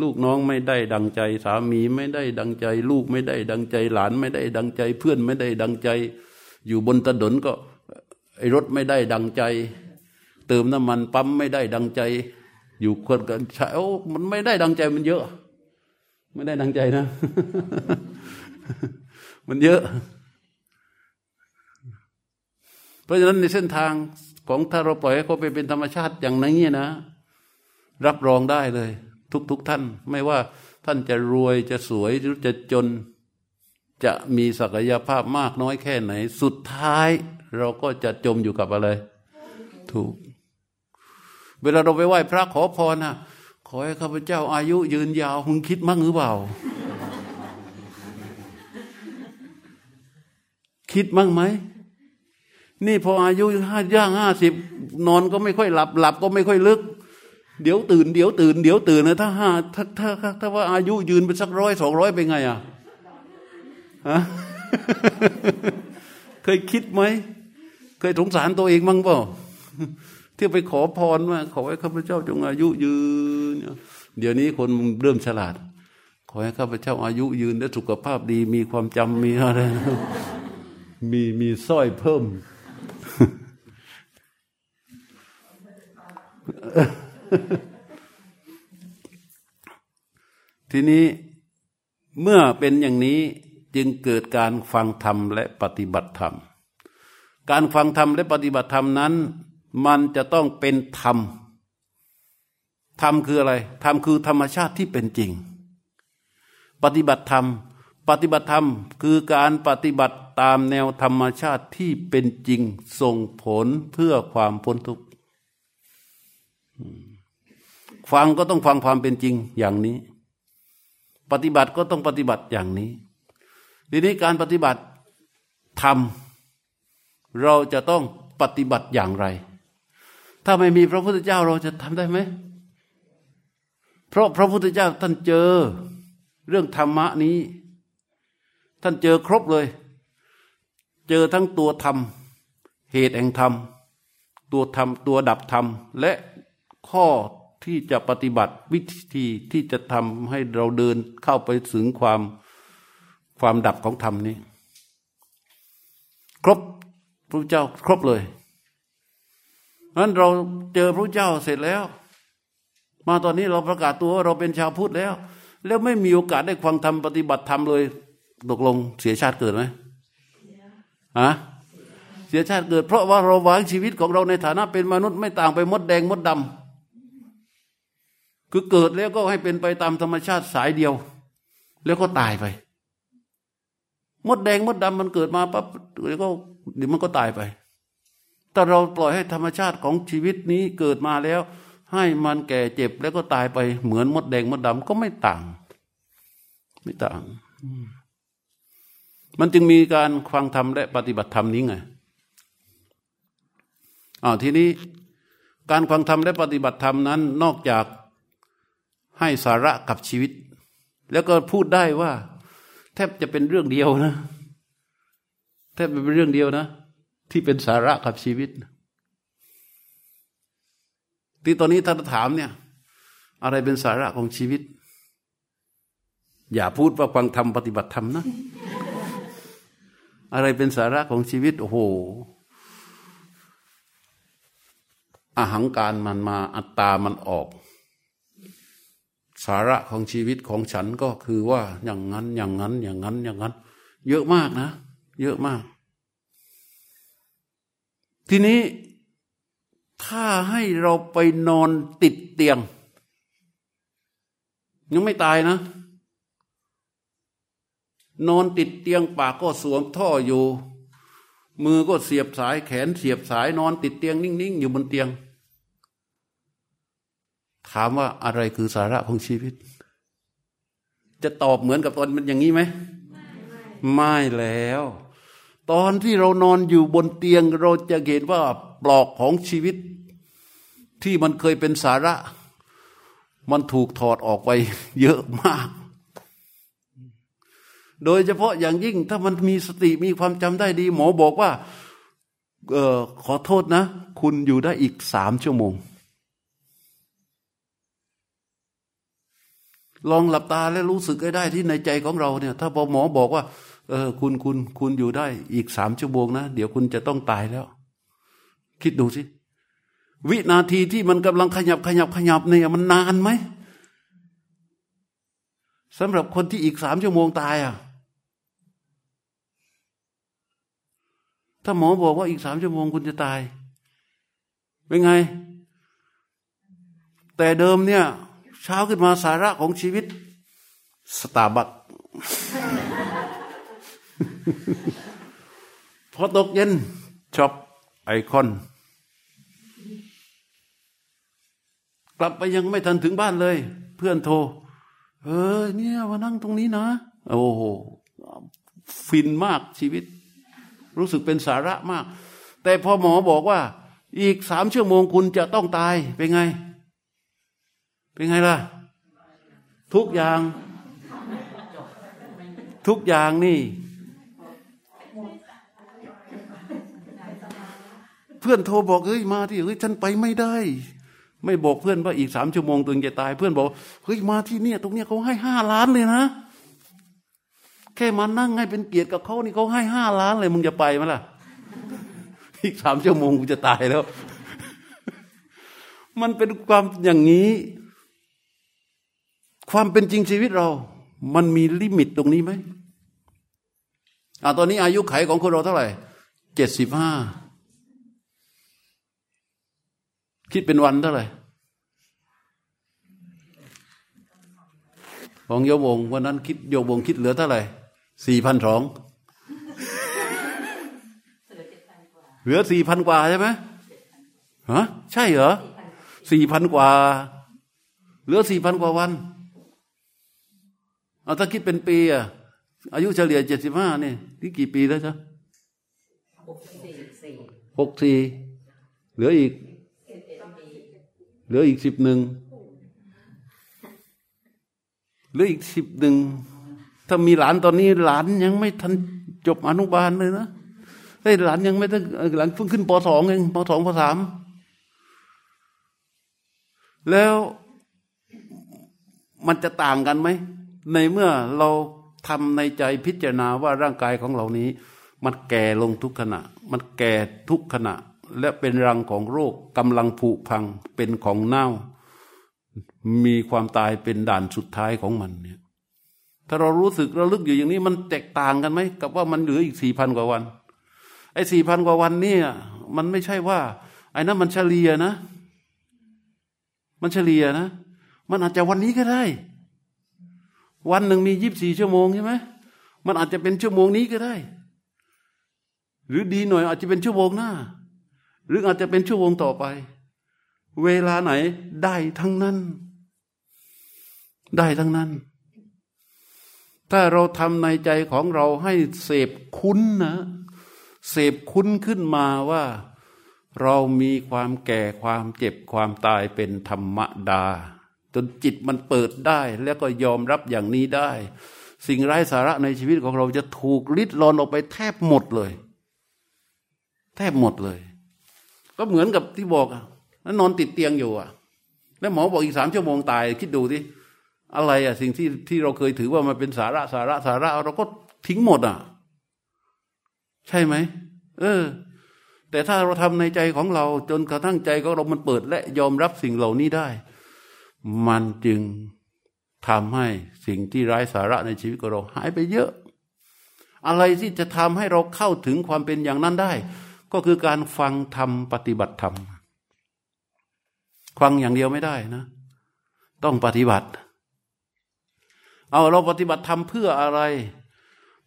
ลูกน้องไม่ได้ดังใจ สามีไม่ได้ดังใจ ลูกไม่ได้ดังใจ หลานไม่ได้ดังใจ เพื่อนไม่ได้ดังใจ อยู่บนถนนก็ไอ้รถไม่ได้ดังใจ เติมน้ำมันปั๊มไม่ได้ดังใจ อยู่คนกันใช้โอ้มันไม่ได้ดังใจมันเยอะ ไม่ได้ดังใจนะ มันเยอะ เพราะฉะนั้นในเส้นทางของถ้าเราปล่อยให้เขาไปเป็นธรรมชาติอย่างนี้นะ รับรองได้เลย ทุกๆทท่าน ไม่ว่าท่านจะรวยจะสวยหรือจะจน จะมีศักยภาพมากน้อยแค่ไหน สุดท้าย เราก็จะจมอยู่กับอะไร ถูก เวลาเราไปไหว้พระขอพรนะขอให้ข้าพเจ้าอายุยืนยาวมึงคิดมั่งหรือเปล่า คิดมั่งไหม นี่พออายุห้าย่างห้าสิบนอนก็ไม่ค่อยหลับ หลับก็ไม่ค่อยลึก เดี๋ยวตื่น เดี๋ยวตื่น เดี๋ยวตื่นนะถ้าห้าถ้าถ้าถ้าว่าอายุยืนไปสักร้อยสองร้อยเป็นไงอะฮะเคยคิดไหม เคยสงสารตัวเองมั้งเปล่าที่ไปขอพรว่า ขอให้ข้าพเจ้าจงอายุยืน เดี๋ยวนี้คนเริ่มฉลาด ขอให้ข้าพเจ้าอายุยืนและสุขภาพดีมีความจำมีอะไร มีมีสร้อยเพิ่ม ทีนี้เมื่อเป็นอย่างนี้จึงเกิดการฟังธรรมและปฏิบัติธรรม การฟังธรรมและปฏิบัติธรรมนั้น มันจะต้องเป็นธรรม ธรรมคืออะไร ธรรมคือธรรมชาติที่เป็นจริง ปฏิบัติธรรม ปฏิบัติธรรมคือการปฏิบัติ ตามแนวธรรมชาติที่เป็นจริงส่งผลเพื่อความพ้นทุกข์ฟังก็ต้องฟังความเป็นจริงอย่างนี้ ปฏิบัติก็ต้องปฏิบัติอย่างนี้ ทีนี้การปฏิบัติทำเราจะต้องปฏิบัติอย่างไร ถ้าไม่มีพระพุทธเจ้าเราจะทำได้ไหม เพราะพระพุทธเจ้าท่านเจอเรื่องธรรมะนี้ ท่านเจอครบเลย เจอทั้งตัวธรรม เหตุแห่งธรรม ตัวธรรมตัวดับธรรม และข้อที่จะปฏิบัติวิธีที่จะทำให้เราเดินเข้าไปถึงความความดับของธรรมนี้ ครบพระเจ้าครบเลยนั้นเราเจอพระเจ้าเสร็จแล้ว มาตอนนี้เราประกาศตัวว่าเราเป็นชาวพุทธแล้ว แล้วไม่มีโอกาสได้ฟังธรรมปฏิบัติธรรมเลย ตกลงเสียชาติเกิดไหม ฮะเสียชาติเกิด เพราะว่าเราวางชีวิตของเราในฐานะเป็นมนุษย์ไม่ต่างไปมดแดงมดดำคือเกิดแล้วก็ให้เป็นไปตามธรรมชาติสายเดียว แล้วก็ตายไป มดแดงมดดำมันเกิดมาปั๊บแล้วก็เดี๋ยวมันก็ตายไปแต่เราปล่อยให้ธรรมชาติของชีวิตนี้เกิดมาแล้ว ให้มันแก่เจ็บแล้วก็ตายไปเหมือนมดแดงมดดำก็ไม่ต่าง ไม่ต่างมั มันจึงมีการฟังธรรมและปฏิบัติธรรมนี้ไงอ้าวทีนี้การฟังธรรมและปฏิบัติธรรมนั้น นอกจากให้สาระกับชีวิต แล้วก็พูดได้ว่า แทบจะเป็นเรื่องเดียวนะ แทบเป็นเรื่องเดียวนะ ที่เป็นสาระกับชีวิต ที่ตอนนี้ท่านถามเนี่ย อะไรเป็นสาระของชีวิต อย่าพูดว่าฟังธรรมปฏิบัติธรรมนะ อะไรเป็นสาระของชีวิต โอ้โหอาหังการมันมาอัตตามันออก สาระของชีวิตของฉันก็คือว่าอย่างนั้นอย่างนั้น อย่างนั้น อย่างนั้น เยอะมากนะ เยอะมาก ทีนี้ถ้าให้เราไปนอนติดเตียง ยังไม่ตายนะ นอนติดเตียงปากก็สวมท่ออยู่ มือก็เสียบสายแขนเสียบสายนอนติดเตียงนิ่ง ๆ อยู่บนเตียง ถามว่าอะไรคือสาระของชีวิต จะตอบเหมือนกับตอนมันอย่างนี้ไหมไม่แล้ว ตอนที่เรานอนอยู่บนเตียงเราจะเห็นว่าปลอกของชีวิต ที่มันเคยเป็นสาระ มันถูกถอดออกไปเยอะมาก โดยเฉพาะอย่างยิ่งถ้ามันมีสติมีความจำได้ดี หมอบอกว่าออขอโทษนะ คุณอยู่ได้อีกสามชั่วโมง ลองหลับตาแล้วรู้สึกได้ที่ในใจของเราเนี่ย ถ้าพอหมอบอกว่า เออ คุณคุณคุณอยู่ได้อีกสามชั่วโมงนะ เดี๋ยวคุณจะต้องตายแล้ว คิดดูสิ วินาทีที่มันกำลังขยับขยับขยับเนี่ยมันนานไหมสำหรับคนที่อีกสามชั่วโมงตายอะ ถ้าหมอบอกว่าอีกสามชั่วโมงคุณจะตาย เป็นไง แต่เดิมเนี่ย เช้าขึ้นมาสาระของชีวิต สตาร์บัคส์พอตกเย็นช้อปไอคอน กลับไปยังไม่ทันถึงบ้านเลย เพื่อนโทร เออเนี่ยมานั่งตรงนี้นะ โอ้โห ฟินมากชีวิต รู้สึกเป็นสาระมาก แต่พอหมอบอกว่า อีกสามชั่วโมงคุณจะต้องตายเป็นไง เป็นไงล่ะ ทุกอย่าง ทุกอย่างนี่ เพื่อนโทรบอกเฮ้ยมาที่เฮ้ยฉันไปไม่ได้ไม่บอกเพื่อนว่าอีกสามชั่วโมงตัวเองจะตายเพื่อนบอกเฮ้ยมาที่เนี่ย ตรงเนี้ยเขาให้ห้าล้านเลยนะ ค่มานั่งให้เป็นเกียรติกับเขานี่เขาให้ห้าล้านเลยมึงจะไปไหมล่ะ อีกสามชั่วโมงกูจะตายแล้ว มันเป็นความอย่างนี้ ความเป็นจริงชีวิตเรา มันมีลิมิตตรงนี้ไหมอ่าตอนนี้อายุไขของคนเราเท่าไหร่เจ็ดสิบห้าคิดเป็นวันเท่าไหร่ของโยวงวันนั้นคิดโยวงคิดเหลือเท่าไหร่ สี่พันสองเหลือสี่พันกว่าใช่ไหมฮะใช่เหรอสี่พันกว่า เหลือสี่พันกว่าวัน เอาถ้าคิดเป็นปีอะอายุเฉลี่ยเจ็ดสิบห้านี่ที่กี่ปีแล้วจ๊ะหกสี่เหลืออีก เหลืออีกสิบหนึ่งเหลืออีกสิบหนึ่ง ถ้ามีหลานตอนนี้หลานยังไม่ทันจบอนุบาลเลยนะไอ้หลานยังไม่ต้องหลานเพิ่งขึ้นปสองเองปสองปสามแล้วมันจะต่างกันไหม ในเมื่อเราทำในใจพิจารณาว่าร่างกายของเหล่านี้ มันแก่ลงทุกขณะ มันแก่ทุกขณะ และเป็นรังของโรคกำลังผุพังเป็นของเน่า มีความตายเป็นด่านสุดท้ายของมันเนี่ย ถ้าเรารู้สึกเราลึกอยู่อย่างนี้มันแตกต่างกันไหมกับว่ามันเหลืออีกสี่พันกว่าวัน ไอ้สี่พันกว่าวันนี่มันไม่ใช่ว่า ไอ้นั้นมันเฉลี่ยนะ มันเฉลี่ยนะ มันอาจจะวันนี้ก็ได้ วันหนึ่งมียีิบสี่ชั่วโมงใช่ไหมมันอาจจะเป็นชั่วโมงนี้ก็ได้ หรือดีหน่อยอาจจะเป็นชั่วโมงหน้า หรืออาจจะเป็นชั่วโมงต่อไป เวลาไหนได้ทั้งนั้น ได้ทั้งนั้น ถ้าเราทำในใจของเราให้เสพคุ้นนะเสพคุ้นขึ้นมาว่า เรามีความแก่ความเจ็บความตายเป็นธรรมดา จนจิตมันเปิดได้แล้วก็ยอมรับอย่างนี้ได้ สิ่งไร้สาระในชีวิตของเราจะถูกลิดรอนออกไปแทบหมดเลย แทบหมดเลย ก็เหมือนกับที่บอกอะแล้วนอนติดเตียงอยู่อะ แล้วหมอบอกอีกสามชั่วโมงตายคิดดูที่ อะไรอะสิ่งที่ที่เราเคยถือว่ามันเป็นสาระสาระสาระ เราก็ทิ้งหมดอะ ใช่ไหมเออ แต่ถ้าเราทำในใจของเรา จนกระทั่งใจของเรามันเปิด และยอมรับสิ่งเหล่านี้ได้ มันจึงทำให้สิ่งที่ไร้สาระในชีวิตของเราหายไปเยอะ อะไรที่จะทำให้เราเข้าถึงความเป็นอย่างนั้นได้ ก็คือการฟังธรรมปฏิบัติธรรมฟังอย่างเดียวไม่ได้นะ ต้องปฏิบัติ เอาเราปฏิบัติธรรมเพื่ออะไร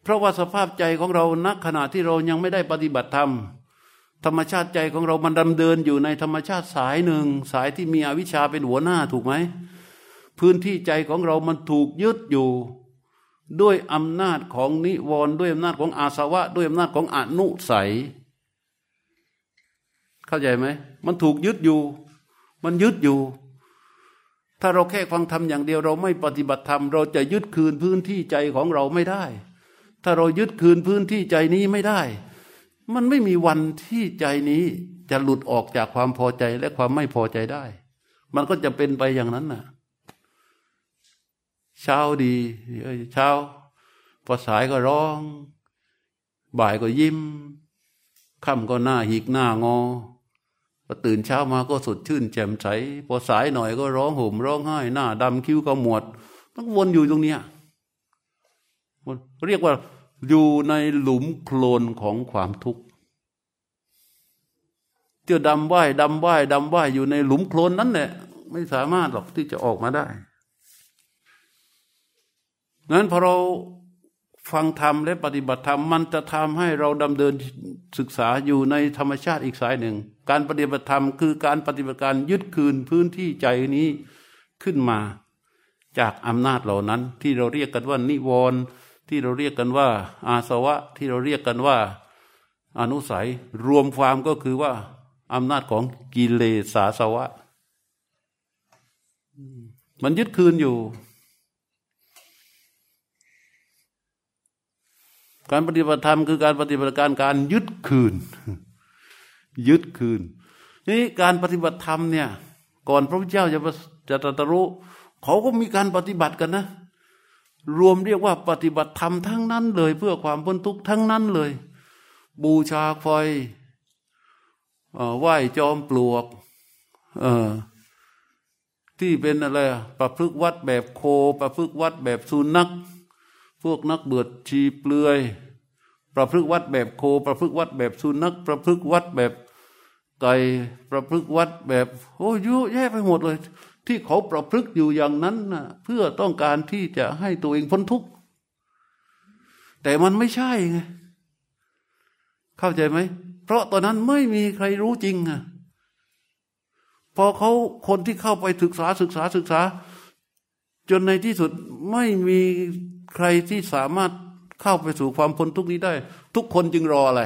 เพราะว่าสภาพใจของเราณขณะที่เรายังไม่ได้ปฏิบัติธรรม ธรรมชาติใจของเรามันดำเดินอยู่ในธรรมชาติสายหนึ่ง สายที่มีอวิชชาเป็นหัวหน้าถูกไหมพื้นที่ใจของเรามันถูกยึดอยู่ ด้วยอำนาจของนิวรณ์ด้วยอำนาจของอาสวะ ด้วยอำนาจของอนุสัย เข้าใจไหมมันถูกยึดอยู่ มันยึดอยู่ ถ้าเราแค่ฟังธรรมอย่างเดียวเราไม่ปฏิบัติธรรม เราจะยึดคืนพื้นที่ใจของเราไม่ได้ ถ้าเรายึดคืนพื้นที่ใจนี้ไม่ได้ มันไม่มีวันที่ใจนี้จะหลุดออกจากความพอใจและความไม่พอใจได้ มันก็จะเป็นไปอย่างนั้นน่ะ เช้าดีเช้าพอสายก็ร้อง บ่ายก็ยิ้มค่ำก็หน้าหิกหน้างอ พอตื่นเช้ามาก็สดชื่นแจ่มใสพอสายหน่อยก็ร้องห่มร้องไห้หน้าดำคิ้วก็หมวดต้องวนอยู่ตรงเนี้ยเรียกว่าอยู่ในหลุมโคลนของความทุกข์เที่ยวดำว่ายดำว่ายดำว่ายอยู่ในหลุมโคลนนั้นแหละไม่สามารถหรอกที่จะออกมาได้นั้นพอเรา ฟังธรรมและปฏิบัติธรรมมันจะทำให้เราดำเนินศึกษาอยู่ในธรรมชาติอีกสายหนึ่ง การปฏิบัติธรรมคือการปฏิบัติการยึดคืนพื้นที่ใจนี้ขึ้นมา จากอำนาจเหล่านั้น ที่เราเรียกกันว่านิวรณ์ที่เราเรียกกันว่า อาสวะที่เราเรียกกันว่า อนุสัยรวมความก็คือว่าอำนาจของกิเลสาสวะ มันยึดคืนอยู่ การปฏิบัติธรรมคือการปฏิบัติการการยึดคืน ยึดคืนนี่การปฏิบัติธรรมเนี่ย ก่อนพระพุทธเจ้าจะจะตรัสรู้เขาก็มีการปฏิบัติกันนะ รวมเรียกว่าปฏิบัติธรรมทั้งนั้นเลย เพื่อความพ้นทุกข์ทั้งนั้นเลย บูชาไฟไหว้จอมปลวกที่เป็นอะไรประพฤกวัดแบบโค ประพฤกวัดแบบสุนัข พวกนักเบือดชีเปลือย ประพฤกวัดแบบโค ประพฤกวัดแบบสุนัขประพฤกวัดแบบไก่ประพฤกวัดแบบโอ้ยแย่ไปหมดเลย ที่เขาประพฤกอยู่อย่างนั้นนะเพื่อต้องการที่จะให้ตัวเองพ้นทุกข์แต่มันไม่ใช่ไงเข้าใจไหมเพราะตอนนั้นไม่มีใครรู้จริงอะพอเขาคนที่เข้าไปศึกษาศึกษาศึกษา จนในที่สุดไม่มี ใครที่สามารถเข้าไปสู่ความพ้นทุกข์นี้ได้ ทุกคนจึงรออะไร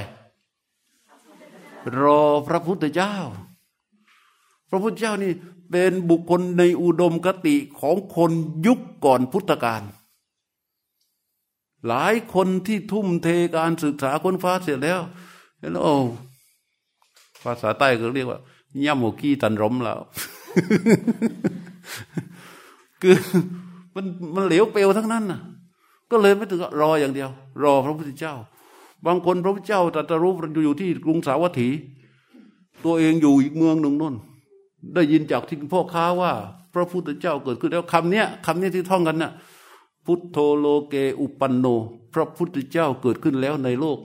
รอพระพุทธเจ้า พระพุทธเจ้านี่เป็นบุคคลในอุดมคติของคนยุคก่อนพุทธกาลหลายคนที่ทุ่มเทการศึกษาค้นฟ้าเสร็จแล้วเห็นโอ้ภาษาใต้ก็เรียกว่าย่ำหมกี้ตันรมแล้ว คือมันมันเหลวเปลวทั้งนั้นน่ะ ก็เลยไม่ถึงรออย่างเดียว รอพระพุทธเจ้า บางคนพระพุทธเจ้าตรัสรู้อยู่ที่กรุงสาวัตถี ตัวเองอยู่อีกเมืองหนึ่งนั่นได้ยินจากที่พ่อค้าว่า พระพุทธเจ้าเกิดขึ้นแล้วคำเนี้ยคำเนี้ยที่ท่องกันน่ะพุทโธโลเกอุปันโน พระพุทธเจ้าเกิดขึ้นแล้วในโลก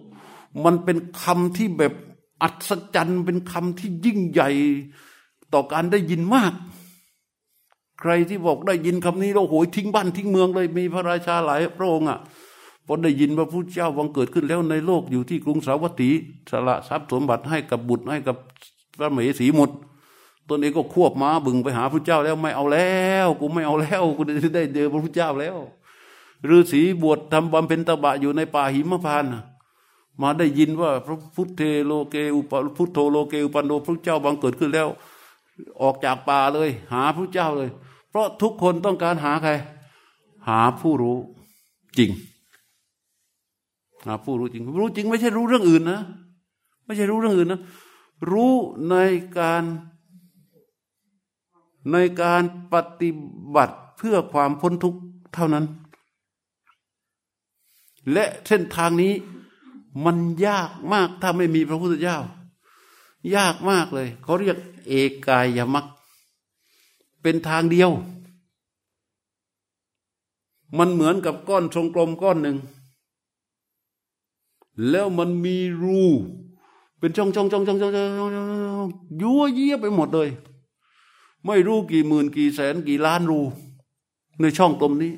มันเป็นคำที่แบบอัศจรรย์เป็นคำที่ยิ่งใหญ่ต่อการได้ยินมาก ใครที่บอกได้ยินคำนี้เราโหยทิ้งบ้านทิ้งเมืองเลย มีพระราชาหลายพระองค์อะพอได้ยินพระพุทธเจ้าวังเกิดขึ้นแล้วในโลกอยู่ที่กรุงสาวัตถีสละทรัพย์สมบัติให้กับบุตรให้กับพระมเหสีหมดตนเองก็ควบม้าบึงไปหาพระเจ้าแล้วไม่เอาแล้วกูไม่เอาแล้วกูได้เจอพระพุทธเจ้าแล้วฤาษีบวชทำบำเพ็ญตบะอยู่ในป่าหิมพานมาได้ยินว่าพระพุทธโลเกอุปพุทโธโลเกอุปันโนพระเจ้าบังเกิดขึ้นแล้ว ออกจากป่าเลย หาพระเจ้าเลย เพราะทุกคนต้องการหาใคร หาผู้รู้จริง หาผู้รู้จริง รู้จริง ไม่ใช่รู้เรื่องอื่นนะ ไม่ใช่รู้เรื่องอื่นนะ รู้ในการในการปฏิบัติเพื่อความพ้นทุกข์เท่านั้น และเส้นทางนี้มันยากมากถ้าไม่มีพระพุทธเจ้า ยากมากเลย เขาเรียกเอกายมัก เป็นทางเดียว มันเหมือนกับก้อนทรงกลมก้อนหนึ่ง แล้วมันมีรู เป็นช่องช่องช่องช่องช่องช่องยั่วเยี่ยไปหมดเลย ไม่รู้กี่หมื่นกี่แสนกี่ล้านรู ในช่องกลมนี้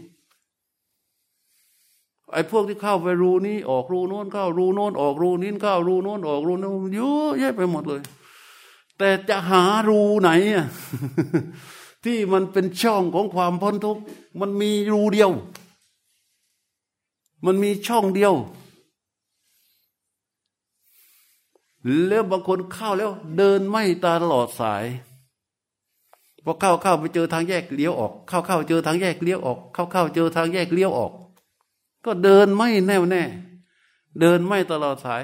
ไอ้พวกที่เข้าไปรูนี้ออกรูโน้นเข้ารูโน้นออกรูนี้เข้ารูโน้นออกรูโน้นเยอะแยะไปหมดเลย แต่จะหารูไหนอะ ที่มันเป็นช่องของความพ้นทุกข์มันมีรูเดียว มันมีช่องเดียว แล้วบางคนเข้าแล้ว เดินไม่ตาตลอดสายพอเข้าเข้าไปเจอทางแยกเลี้ยวออก เข้าเข้าเจอทางแยกเลี้ยวออก เข้าเข้าเจอทางแยกเลี้ยวออก ก็เดินไม่แน่วแน่ เดินไม่ตลอดสาย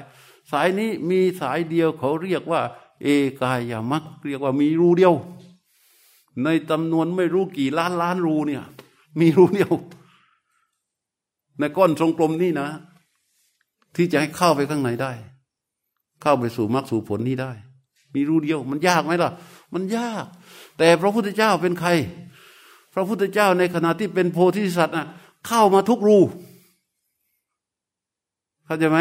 สายนี้มีสายเดียวเขาเรียกว่า เอกายามักเรียกว่ามีรูเดียว ในจำนวนไม่รู้กี่ล้านล้านรูเนี่ย มีรูเดียว ในก้อนทรงกลมนี่นะ ที่จะให้เข้าไปข้างในได้ เข้าไปสู่มรรคสู่ผลนี้ได้ มีรูเดียว มันยากไหมล่ะ มันยาก แต่พระพุทธเจ้าเป็นใคร พระพุทธเจ้าในขณะที่เป็นโพธิสัตว์น่ะเข้ามาทุกรูเข้าใจไหม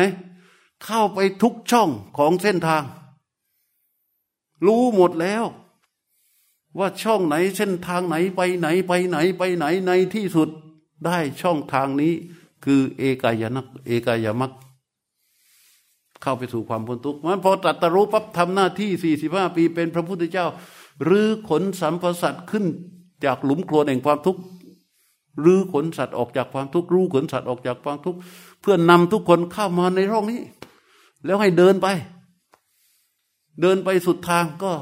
เข้าไปทุกช่องของเส้นทาง รู้หมดแล้ว ว่าช่องไหนเส้นทางไหนไปไหนไปไหนไปไหนในที่สุดได้ช่องทางนี้ คือเอกายนักเอกายมักเข้าไปสู่ความพ้นทุกข์มันพอตรัสรู้ปั๊บทำหน้าที่สี่สิบห้าปีเป็นพระพุทธเจ้าหรือขนสัมปสัตขึ้นจากหลุมโคลนแห่งความทุกข์หรือขนสัตว์ออกจากความทุกข์รู้ขนสัตว์ออกจากความทุกข์เพื่อนนำทุกคนเข้ามาในร่องนี้ แล้วให้เดินไป เดินไปสุดทางก็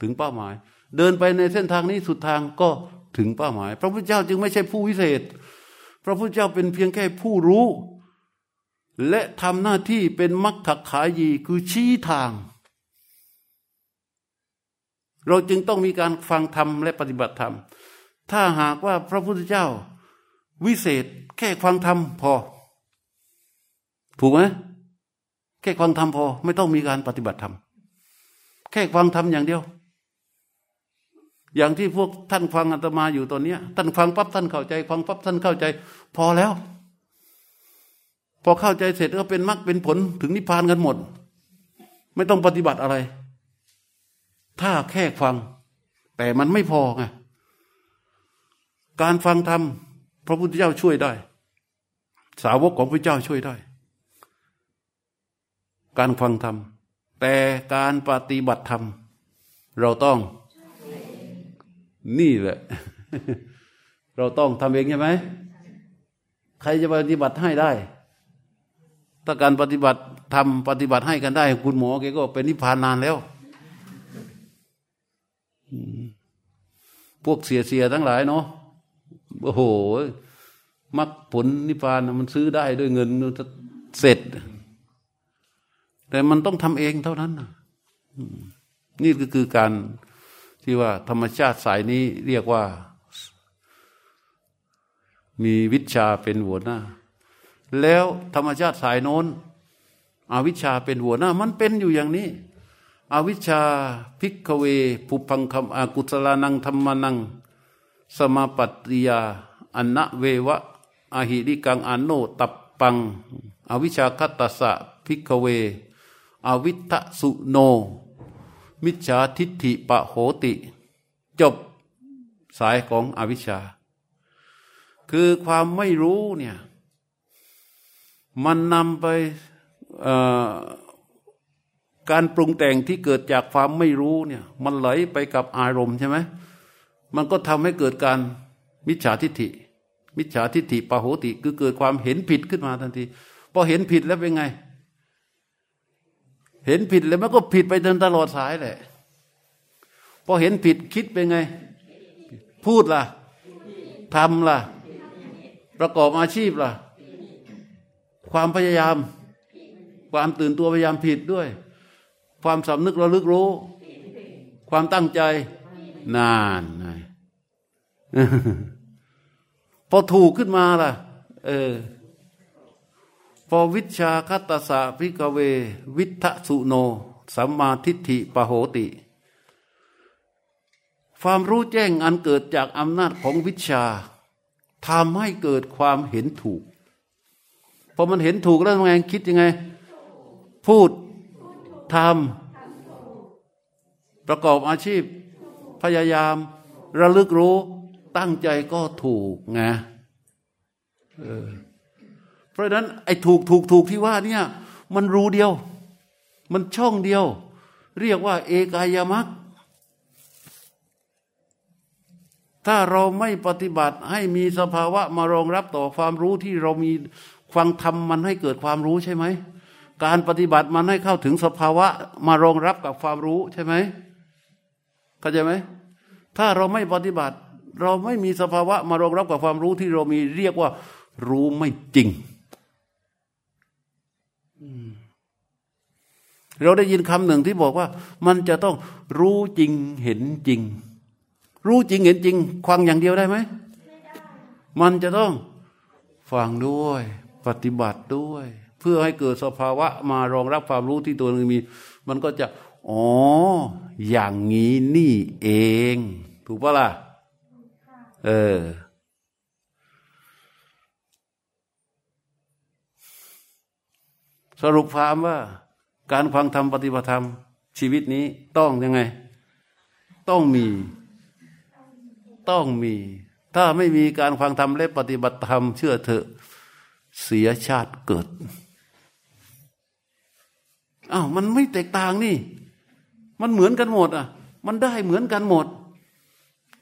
ถึงเป้าหมาย เดินไปในเส้นทางนี้สุดทางก็ถึงเป้าหมาย พระพุทธเจ้าจึงไม่ใช่ผู้วิเศษ พระพุทธเจ้าเป็นเพียงแค่ผู้รู้ และทำหน้าที่เป็นมัคคขายีคือชี้ทาง เราจึงต้องมีการฟังธรรมและปฏิบัติธรรม ถ้าหากว่าพระพุทธเจ้า วิเศษแค่ฟังธรรมพอ ถูกไหมแค่ฟังธรรมพอ ไม่ต้องมีการปฏิบัติธรรม แค่ฟังธรรมอย่างเดียว อย่างที่พวกท่านฟังอาตมาอยู่ตอนนี้ท่านฟังปั๊บท่านเข้าใจ ฟังปั๊บท่านเข้าใจ พอแล้ว พอเข้าใจเสร็จก็เป็นมรรคเป็นผลถึงนิพพานกันหมด ไม่ต้องปฏิบัติอะไร ถ้าแค่ฟัง แต่มันไม่พอไงการฟังธรรมพระพุทธเจ้าช่วยได้ สาวกของพระเจ้าช่วยได้ การฟังธรรมแต่การปฏิบัติธรรมเราต้อง นี่แหละ เราต้องทำเองใช่ไหม ใครจะปฏิบัติให้ได้ ถ้าการปฏิบัติทำปฏิบัติให้กันได้ คุณหมอแกก็เป็นนิพพานนานแล้วพวกเสียเสียทั้งหลายเนาะโอ้โหมรรคผลนิพพานมันซื้อได้ด้วยเงินเสร็จ แต่มันต้องทำเองเท่านั้นนี่ก็คือการ ที่ว่าธรรมชาติสายนี้เรียกว่า มีวิชาเป็นหัวหน้า แล้วธรรมชาติสายโน้นอวิชาเป็นหัวหน้า มันเป็นอยู่อย่างนี้ อวิชาพิกเวภูพังคำอากุศลานังธรรมนัง สมาปัตติยาอันนะเววะอาหิริกังอโนตับปัง อวิชาคัตตสะพิกเว อวิทะสุโน มิจฉาทิฏฐิปะโหติ จบสายของอวิชชา คือความไม่รู้เนี่ยมันนำไปการปรุงแต่งที่เกิดจากความไม่รู้เนี่ยมันไหลไปกับอารมณ์ใช่ไหมมันก็ทำให้เกิดการมิจฉาทิฏฐิ มิจฉาทิฏฐิปะโหติ คือเกิดความเห็นผิดขึ้นมาทันทีพอเห็นผิดแล้วเป็นไง เห็นผิดแล้วมันก็ผิดไปจนตลอดสายแหละพอเห็นผิดคิดเป็นไง พูดล่ะทำล่ะ ประกอบอาชีพล่ะ ความพยายาม ความตื่นตัวพยายามผิดด้วย ความสำนึกระลึกรู้ ความตั้งใจ นานไงพอถูกขึ้นมาล่ะ เออ พอวิชาคัตสะพิกเว วิทะสุโน สัมมาทิฏฐิปโหติ ความรู้แจ้งอันเกิดจากอำนาจของวิชาทำให้เกิดความเห็นถูก พอมันเห็นถูกแล้วไงคิดยังไง พูดทำประกอบอาชีพ พยายาม ระลึกรู้ ตั้งใจก็ถูกไงเพราะฉะนั้นไอ้ถูกถูกถูกที่ว่าเนี่ยมันรู้เดียว มันช่องเดียว เรียกว่าเอกายมักถ้าเราไม่ปฏิบัติให้มีสภาวะมารองรับต่อความรู้ที่เรามีฟังทำมันให้เกิดความรู้ใช่ไหม การปฏิบัติมันให้เข้าถึงสภาวะมารองรับกับความรู้ใช่ไหมเข้าใจไหมถ้าเราไม่ปฏิบัติ เราไม่มีสภาวะมารองรับกับความรู้ที่เรามีเรียกว่ารู้ไม่จริง เราได้ยินคำหนึ่งที่บอกว่า มันจะต้องรู้จริงเห็นจริง รู้จริงเห็นจริงฟังอย่างเดียวได้ไหมมันจะต้องฟังด้วย ปฏิบัติด้วย เพื่อให้เกิดสภาวะมารองรับความรู้ที่ตัวนึงมี มันก็จะอ๋อ อย่างนี้นี่เอง ถูกปะล่ะ เออ สรุปความว่า การฟังธรรมปฏิบัติธรรม ชีวิตนี้ต้องยังไง ต้องมี ต้องมี ถ้าไม่มีการฟังธรรมและปฏิบัติธรรมเชื่อเถอะเสียชาติเกิดอ้าวมันไม่แตกต่างนี่ มันเหมือนกันหมดอะ มันได้เหมือนกันหมด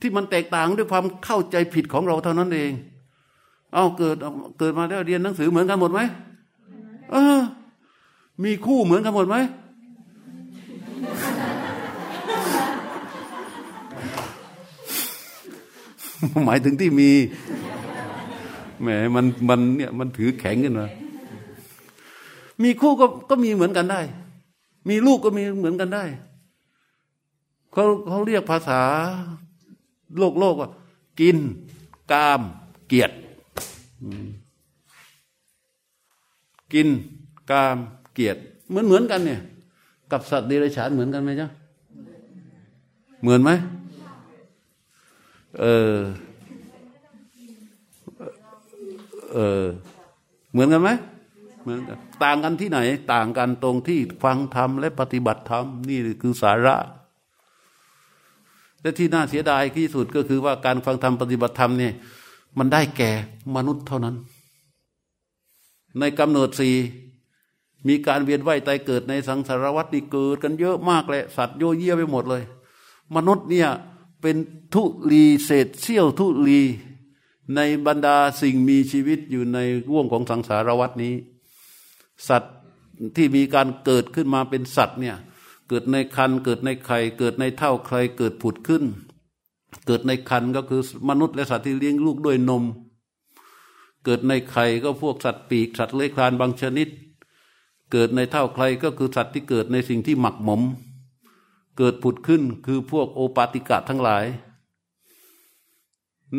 ที่มันแตกต่างด้วยความเข้าใจผิดของเราเท่านั้นเอง เอาเกิดเกิดมาแล้วเรียนหนังสือเหมือนกันหมดไหมเออ มีคู่เหมือนกันหมดไหม หมายถึงที่มีแหมมันมันเนี่ยมันถือแข็งกันมามีคู่ก็ก็มีเหมือนกันได้ มีลูกก็มีเหมือนกันได้เขาเขาเรียกภาษาโลกโลกว่า กิน กาม เกียรติกิน กาม เกียรติเหมือนเหมือนกันเนี่ย กับสัตว์เดรัจฉานเหมือนกันไหมจ๊ะเหมือนไหมเออเออเหมือนกันไหมเหมือนกันต่างกันที่ไหน ต่างกันตรงที่ฟังธรรมและปฏิบัติธรรมนี่คือสาระ และที่น่าเสียดายที่สุดก็คือว่าการฟังธรรมปฏิบัติธรรมเนี่ยมันได้แก่มนุษย์เท่านั้น ในกำเนิดสี่ มีการเวียนว่ายตายเกิดในสังสารวัฏนี่เกิดกันเยอะมากเลยสัตว์โยเยไปหมดเลย มนุษย์เนี่ยเป็นทุลีเศษเสี้ยวทุลีในบรรดาสิ่งมีชีวิตอยู่ในว่วงของสังสารวัฏนี้ สัตว์ที่มีการเกิดขึ้นมาเป็นสัตว์เนี่ยเกิดในคันเกิดในไข่เกิดในเท่าใครเกิดผุดขึ้น เกิดในคันก็คือมนุษย์และสัตว์ที่เลี้ยงลูกด้วยนม เกิดในไข่ก็พวกสัตว์ปีกสัตว์เลื้อยคลานบางชนิด เกิดในเท่าใครก็คือสัตว์ที่เกิดในสิ่งที่หมักหมม เกิดผุดขึ้นคือพวกโอปาติกะทั้งหลาย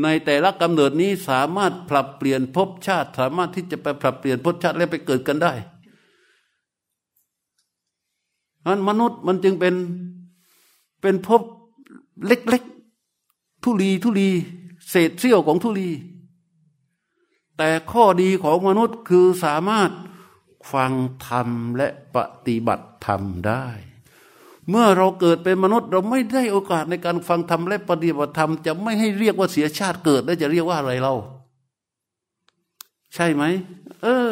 ในแต่ละกำเนิดนี้สามารถปรับเปลี่ยนภพชาติ สามารถที่จะไปปรับเปลี่ยนภพชาติและไปเกิดกันได้นั้นมนุษย์มันจึงเป็นเป็นภพเล็กๆ ทุลีทุลี เศษเสี้ยวของทุลี แต่ข้อดีของมนุษย์คือสามารถ ฟังธรรมและปฏิบัติธรรมได้ เมื่อเราเกิดเป็นมนุษย์เราไม่ได้โอกาสในการฟังธรรมและปฏิบัติธรรม จะไม่ให้เรียกว่าเสียชาติเกิดแล้วจะเรียกว่าอะไรเรา ใช่ไหมเออ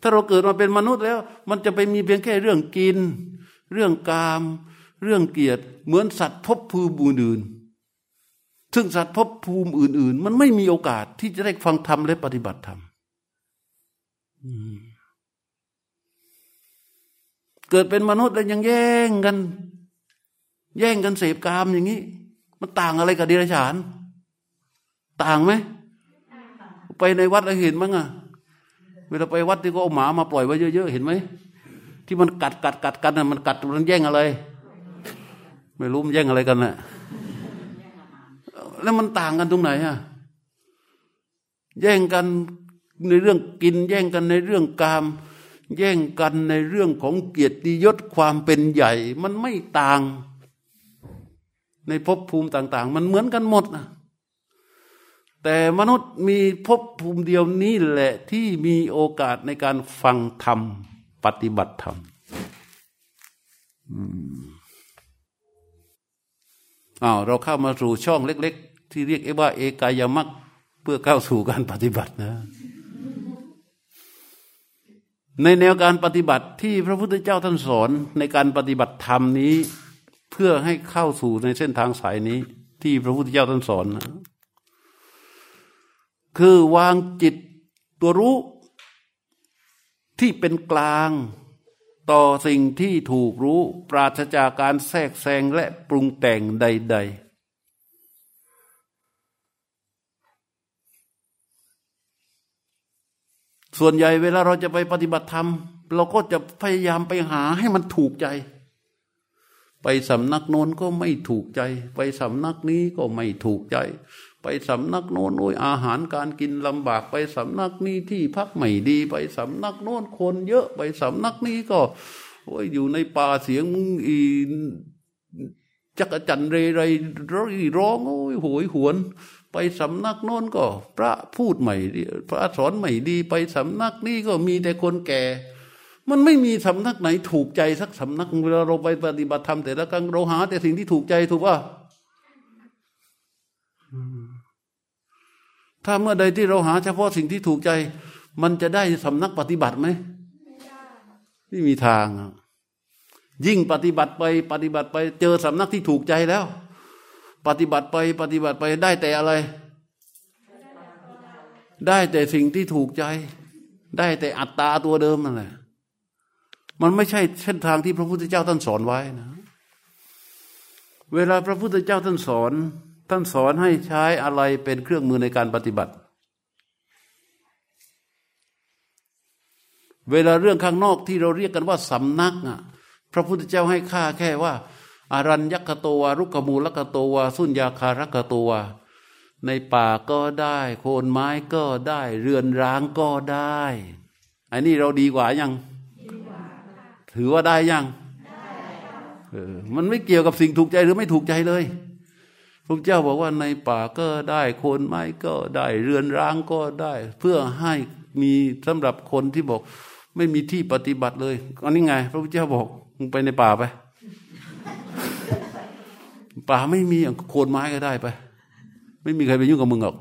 ถ้าเราเกิดมาเป็นมนุษย์แล้ว มันจะไปมีเพียงแค่เรื่องกิน เรื่องกาม เรื่องเกียรติ เหมือนสัตว์พบภูมิอื่นซึ่งสัตว์พบภูมิอื่น ๆ มันไม่มีโอกาสที่จะได้ฟังธรรมและปฏิบัติธรรม เกิดเป็นมนุษย์แล้วยังแย่งกัน แย่งกันเสพกามอย่างนี้ มันต่างอะไรกับเดรัจฉาน ต่างไหมไปในวัดเราเห็นมั้งอะเวลาไปวัดที่ก็เอาหมามาปล่อยไว้เยอะๆเห็นไหมที่มันกัดกัดกัดกันนะมันกัดมันแย่งอะไร ไม่รู้มันแย่งอะไรกันนะแล้วมันต่างกันตรงไหนอะแย่งกันในเรื่องกิน แย่งกันในเรื่องกาม แย่งกันในเรื่องของเกียรติยศความเป็นใหญ่ มันไม่ต่าง ในภพภูมิต่าง ๆ มันเหมือนกันหมดนะแต่มนุษย์มีภพภูมิเดียวนี้แหละที่มีโอกาสในการฟังธรรม ปฏิบัติธรรมอ้าวเราเข้ามาสู่ช่องเล็ก ๆ ที่เรียกว่า เอกายมักเพื่อเข้าสู่การปฏิบัตินะ ในแนวการปฏิบัติที่พระพุทธเจ้าท่านสอนในการปฏิบัติธรรมนี้ เพื่อให้เข้าสู่ในเส้นทางสายนี้ ที่พระพุทธเจ้าท่านสอนนะคือวางจิตตัวรู้ที่เป็นกลางต่อสิ่งที่ถูกรู้ ปราศจากการแทรกแซงและปรุงแต่งใด ๆ ส่วนใหญ่เวลาเราจะไปปฏิบัติธรรม เราก็จะพยายามไปหาให้มันถูกใจ ไปสำนักโน้นก็ไม่ถูกใจ ไปสำนักนี้ก็ไม่ถูกใจ ไปสำนักโน้นโอ้ยอาหารการกินลำบาก ไปสำนักนี้ที่พักไม่ดี ไปสำนักโน้นคนเยอะไปสำนักนี้ก็ โอ้ยอยู่ในป่าเสียงอีจักจันเรไรร้องโอ้ยโหยหวน ไปสำนักโน้นก็ พระพูดใหม่ดีพระสอนใหม่ดี ไปสำนักนี้ก็มีแต่คนแก่ มันไม่มีสำนักไหนถูกใจสักสำนักเวลาเราไปปฏิบัติธรรมแต่ละครั้งเราหา แต่สิ่งที่ถูกใจถูกป่ะถ้าเมื่อใดที่เราหาเฉพาะสิ่งที่ถูกใจ มันจะได้สำนักปฏิบัติไหมไม่มีทาง ยิ่งปฏิบัติไปปฏิบัติไปเจอสำนักที่ถูกใจแล้ว ปฏิบัติไปปฏิบัติไปได้แต่อะไร ได้แต่สิ่งที่ถูกใจ ได้แต่อัตตาตัวเดิมนั่นแหละมันไม่ใช่เส้นทางที่พระพุทธเจ้าท่านสอนไว้นะ เวลาพระพุทธเจ้าท่านสอน ท่านสอนให้ใช้อะไรเป็นเครื่องมือในการปฏิบัติ เวลาเรื่องข้างนอกที่เราเรียกกันว่าสำนักอะ พระพุทธเจ้าให้ค่าแค่ว่า อารัญญกโตวารุกมูลกโตวาสุญญาคารกโตวาในป่าก็ได้ โคนไม้ก็ได้ เรือนร้างก็ได้ อันนี้เราดีกว่ายัง ถือว่าได้ยังเออมันไม่เกี่ยวกับสิ่งถูกใจหรือไม่ถูกใจเลยพระเจ้าบอกว่าในป่าก็ได้ โคนไม้ก็ได้ เรือนร้างก็ได้ เพื่อให้มีสำหรับคนที่บอก ไม่มีที่ปฏิบัติเลยอันนี้ไง พระพุทธเจ้าบอกมึงไปในป่าไป ป่าไม่มีโคนไม้ก็ได้ไป ไม่มีใครไปยุ่งกับมึงหรอก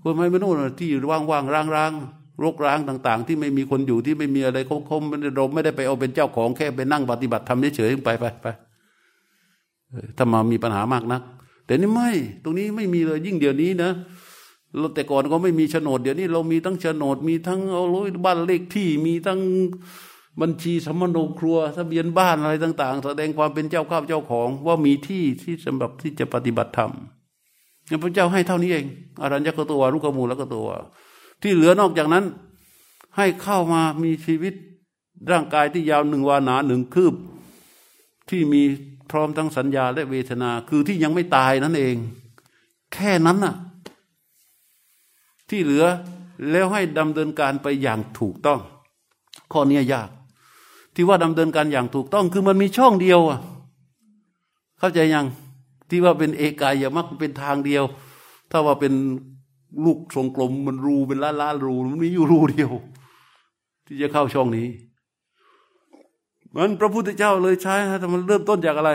โคนไม้ไม่นู่นที่ว่างๆร้างๆรกร้างต่าง ๆ ที่ไม่มีคนอยู่ที่ไม่มีอะไรคมๆเราไม่ได้ไปเอาเป็นเจ้าของแค่ไปนั่งปฏิบัติทำเฉยๆไปไปไปถ้ามามีปัญหามากนัก แต่นี่ไม่ตรงนี้ไม่มีเลยยิ่งเดี๋ยวนี้นะเราแต่ก่อนก็ไม่มีโฉนด เดี๋ยวนี้เรามีทั้งโฉนดมีทั้งเอาบ้านเลขที่มีทั้ง บัญชีสมโนครัวทะเบียนบ้านอะไรต่าง ๆ แสดงความเป็นเจ้าข้าเจ้าของ ว่ามีที่ที่สำหรับที่จะปฏิบัติธรรมพระเจ้าให้เท่านี้เอง อรัญญกตัวรุกมูลกตัว ที่เหลือนอกจากนั้น ให้เข้ามามีชีวิตร่างกายที่ยาวหนึ่งวานาหนึ่งคืบ ที่มีพร้อมทั้งสัญญาและเวทนา คือที่ยังไม่ตายนั่นเอง แค่นั้นน่ะ ที่เหลือแล้วให้ดำเนินการไปอย่างถูกต้อง ข้อนี้ยาก ที่ว่าดำเนินการอย่างถูกต้อง คือมันมีช่องเดียวอะเข้าใจยังที่ว่าเป็นเอกายมักเป็นทางเดียว ถ้าว่าเป็นลูกทรงกลมมันรูเป็นล้านล้านรูมันมีอยู่รูเดียว ที่จะเข้าช่องนี้มันพระพุทธเจ้าเลยใช้ฮะแต่มันเริ่มต้นจากอะไร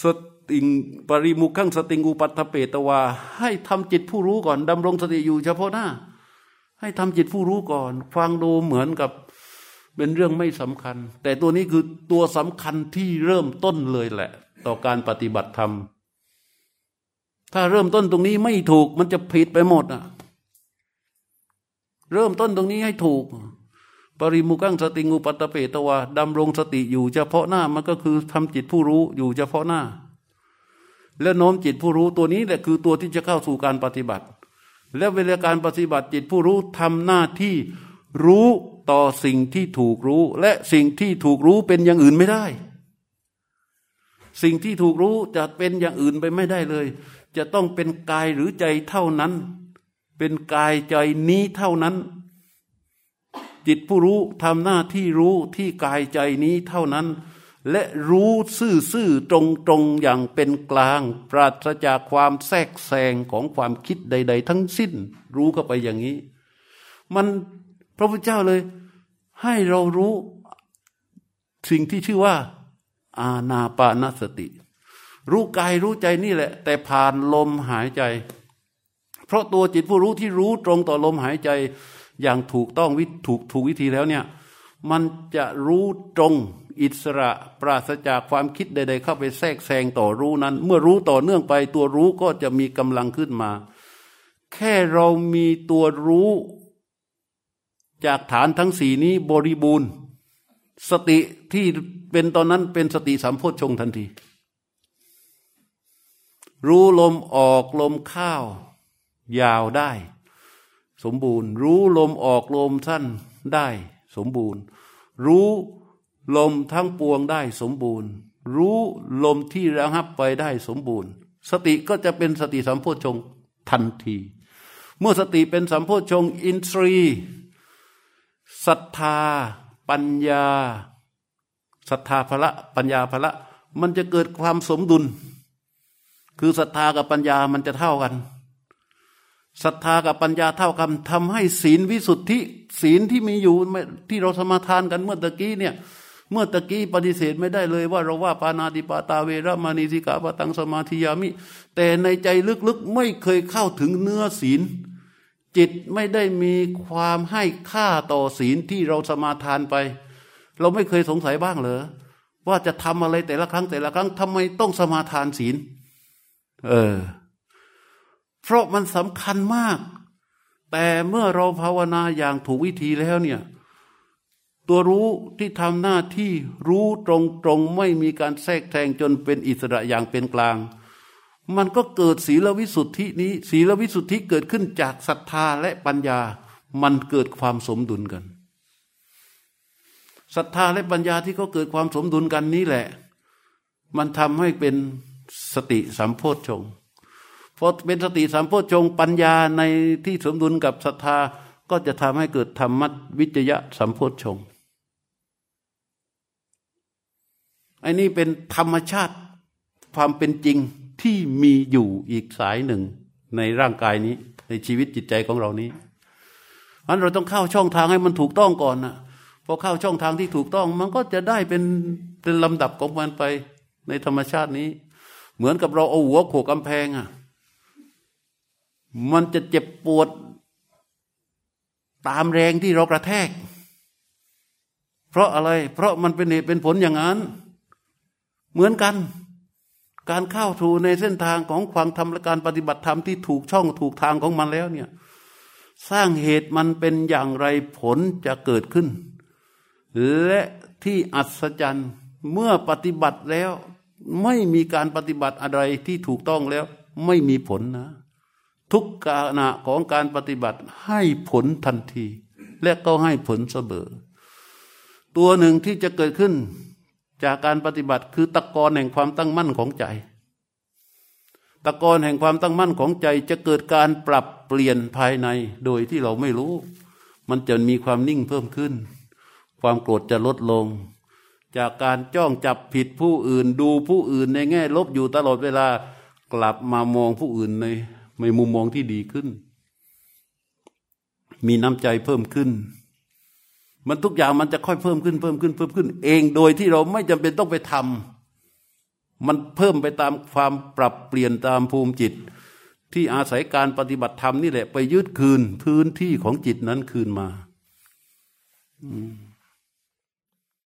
สติงปริมุขังสติงอุปัตเปตวา ให้ทำจิตผู้รู้ก่อนดำรงสติอยู่เฉพาะหน้า ให้ทำจิตผู้รู้ก่อน ฟังดูเหมือนกับ เป็นเรื่องไม่สำคัญ แต่ตัวนี้คือตัวสำคัญที่เริ่มต้นเลยแหละ ต่อการปฏิบัติธรรม ถ้าเริ่มต้นตรงนี้ไม่ถูกมันจะผิดไปหมดอะ เริ่มต้นตรงนี้ให้ถูก ปริมุกังสติงูปัตเปตวาดำรงสติอยู่เฉพาะหน้ามันก็คือทำจิตผู้รู้อยู่เฉพาะหน้า และโน้มจิตผู้รู้ตัวนี้แหละคือตัวที่จะเข้าสู่การปฏิบัติ และเวลาการปฏิบัติจิตผู้รู้ทำหน้าที่ รู้ต่อสิ่งที่ถูกรู้ และสิ่งที่ถูกรู้เป็นอย่างอื่นไม่ได้ สิ่งที่ถูกรู้จะเป็นอย่างอื่นไปไม่ได้เลย จะต้องเป็นกายหรือใจเท่านั้น เป็นกายใจนี้เท่านั้น จิตผู้รู้ทำหน้าที่รู้ที่กายใจนี้เท่านั้น และรู้ซื่อๆตรงๆอย่างเป็นกลาง ปราศจากความแทรกแซงของความคิดใด ๆ ทั้งสิ้น รู้เข้าไปอย่างนี้ มัน พระพุทธเจ้าเลย ให้เรารู้สิ่งที่ชื่อว่า อาณาปานสติ รู้กายรู้ใจนี่แหละ แต่ผ่านลมหายใจ เพราะตัวจิตผู้รู้ที่รู้ตรงต่อลมหายใจ อย่างถูกต้องวิถูกถูกวิธีแล้วเนี่ย มันจะรู้ตรงอิสระปราศจากความคิดใด ๆ เข้าไปแทรกแซงต่อรู้นั้น เมื่อรู้ต่อเนื่องไป ตัวรู้ก็จะมีกำลังขึ้นมา แค่เรามีตัวรู้ จากฐานทั้งสี่นี้บริบูรณ์ สติที่เป็นตอนนั้นเป็นสติสัมโพชฌงทันที รู้ลมออกลมเข้ายาวได้ สมบูรณ์ รู้ลมออกลมสั้นได้ สมบูรณ์ รู้ลมทั้งปวงได้สมบูรณ์ รู้ลมที่ระงับไปได้สมบูรณ์ สติก็จะเป็นสติสัมโพชงทันที เมื่อสติเป็นสัมโพชงอินทรี ศรัทธา ปัญญาศรัทธาพละปัญญาพละ มันจะเกิดความสมดุล คือศรัทธากับปัญญามันจะเท่ากันศรัทธากับปัญญาเท่ากันทำให้ศีลวิสุทธิ ศีลที่มีอยู่ที่เราสมาทานกันเมื่อตะกี้เนี่ย เมื่อตะกี้ปฏิเสธไม่ได้เลยว่าเราว่าปานาติปาตาเวรมานีสิกาปตังสมาธิยามิ แต่ในใจลึกๆไม่เคยเข้าถึงเนื้อศีล จิตไม่ได้มีความให้ค่าต่อศีลที่เราสมาทานไป เราไม่เคยสงสัยบ้างเหรอว่าจะทำอะไรแต่ละครั้งแต่ละครั้งทำไมต้องสมาทานศีล เออ เพราะมันสำคัญมาก แต่เมื่อเราภาวนาอย่างถูกวิธีแล้วเนี่ย ตัวรู้ที่ทำหน้าที่รู้ตรงตรงไม่มีการแทรกแซงจนเป็นอิสระอย่างเป็นกลาง มันก็เกิดศีลวิสุทธินี้ ศีลวิสุทธิเกิดขึ้นจากศรัทธาและปัญญา มันเกิดความสมดุลกันศรัทธาและปัญญาที่เขาเกิดความสมดุลกันนี้แหละ มันทำให้เป็นสติสัมโพชฌงค์พอเป็นสติสัมโพชฌงปัญญาในที่สมดุลกับศรัทธาก็จะทำให้เกิดธรรมะวิจยะสัมโพชฌงไอ้นี่เป็นธรรมชาติความเป็นจริง ที่มีอยู่อีกสายหนึ่งในร่างกายนี้ ในชีวิตจิตใจของเรานี้อันเราต้องเข้าช่องทางให้มันถูกต้องก่อนนะพอเข้าช่องทางที่ถูกต้อง มันก็จะได้เป็นเป็นลำดับของมันไปในธรรมชาตินี้ เหมือนกับเราเอาหัวโขกกำแพงอะ่ะมันจะเจ็บปวดตามแรงที่เรากระแทก เพราะอะไร เพราะมันเป็นเหตุเป็นผลอย่างนั้น เหมือนกัน การเข้าถูในเส้นทางของความธรรมและการปฏิบัติธรรมที่ถูกช่องถูกทางของมันแล้วเนี่ยสร้างเหตุมันเป็นอย่างไรผลจะเกิดขึ้น และที่อัศจรรย์เมื่อปฏิบัติแล้วไม่มีการปฏิบัติอะไรที่ถูกต้องแล้ว ไม่มีผลนะ ทุกขณะของการปฏิบัติให้ผลทันที และก็ให้ผลเสมอตัวหนึ่งที่จะเกิดขึ้น จากการปฏิบัติคือตะกอนแห่งความตั้งมั่นของใจ ตะกอนแห่งความตั้งมั่นของใจจะเกิดการปรับเปลี่ยนภายในโดยที่เราไม่รู้ มันจะมีความนิ่งเพิ่มขึ้น ความโกรธจะลดลง จากการจ้องจับผิดผู้อื่นดูผู้อื่นในแง่ลบอยู่ตลอดเวลากลับมามองผู้อื่นในมีมุมมองที่ดีขึ้น มีน้ำใจเพิ่มขึ้น มันทุกอย่างมันจะค่อยเพิ่มขึ้นเพิ่มขึ้นเพิ่มขึ้น เองโดยที่เราไม่จำเป็นต้องไปทำมันเพิ่มไปตามความปรับเปลี่ยนตามภูมิจิต ที่อาศัยการปฏิบัติธรรมนี่แหละ ไปยืดคืนพื้นที่ของจิตนั้นคืนมา อืม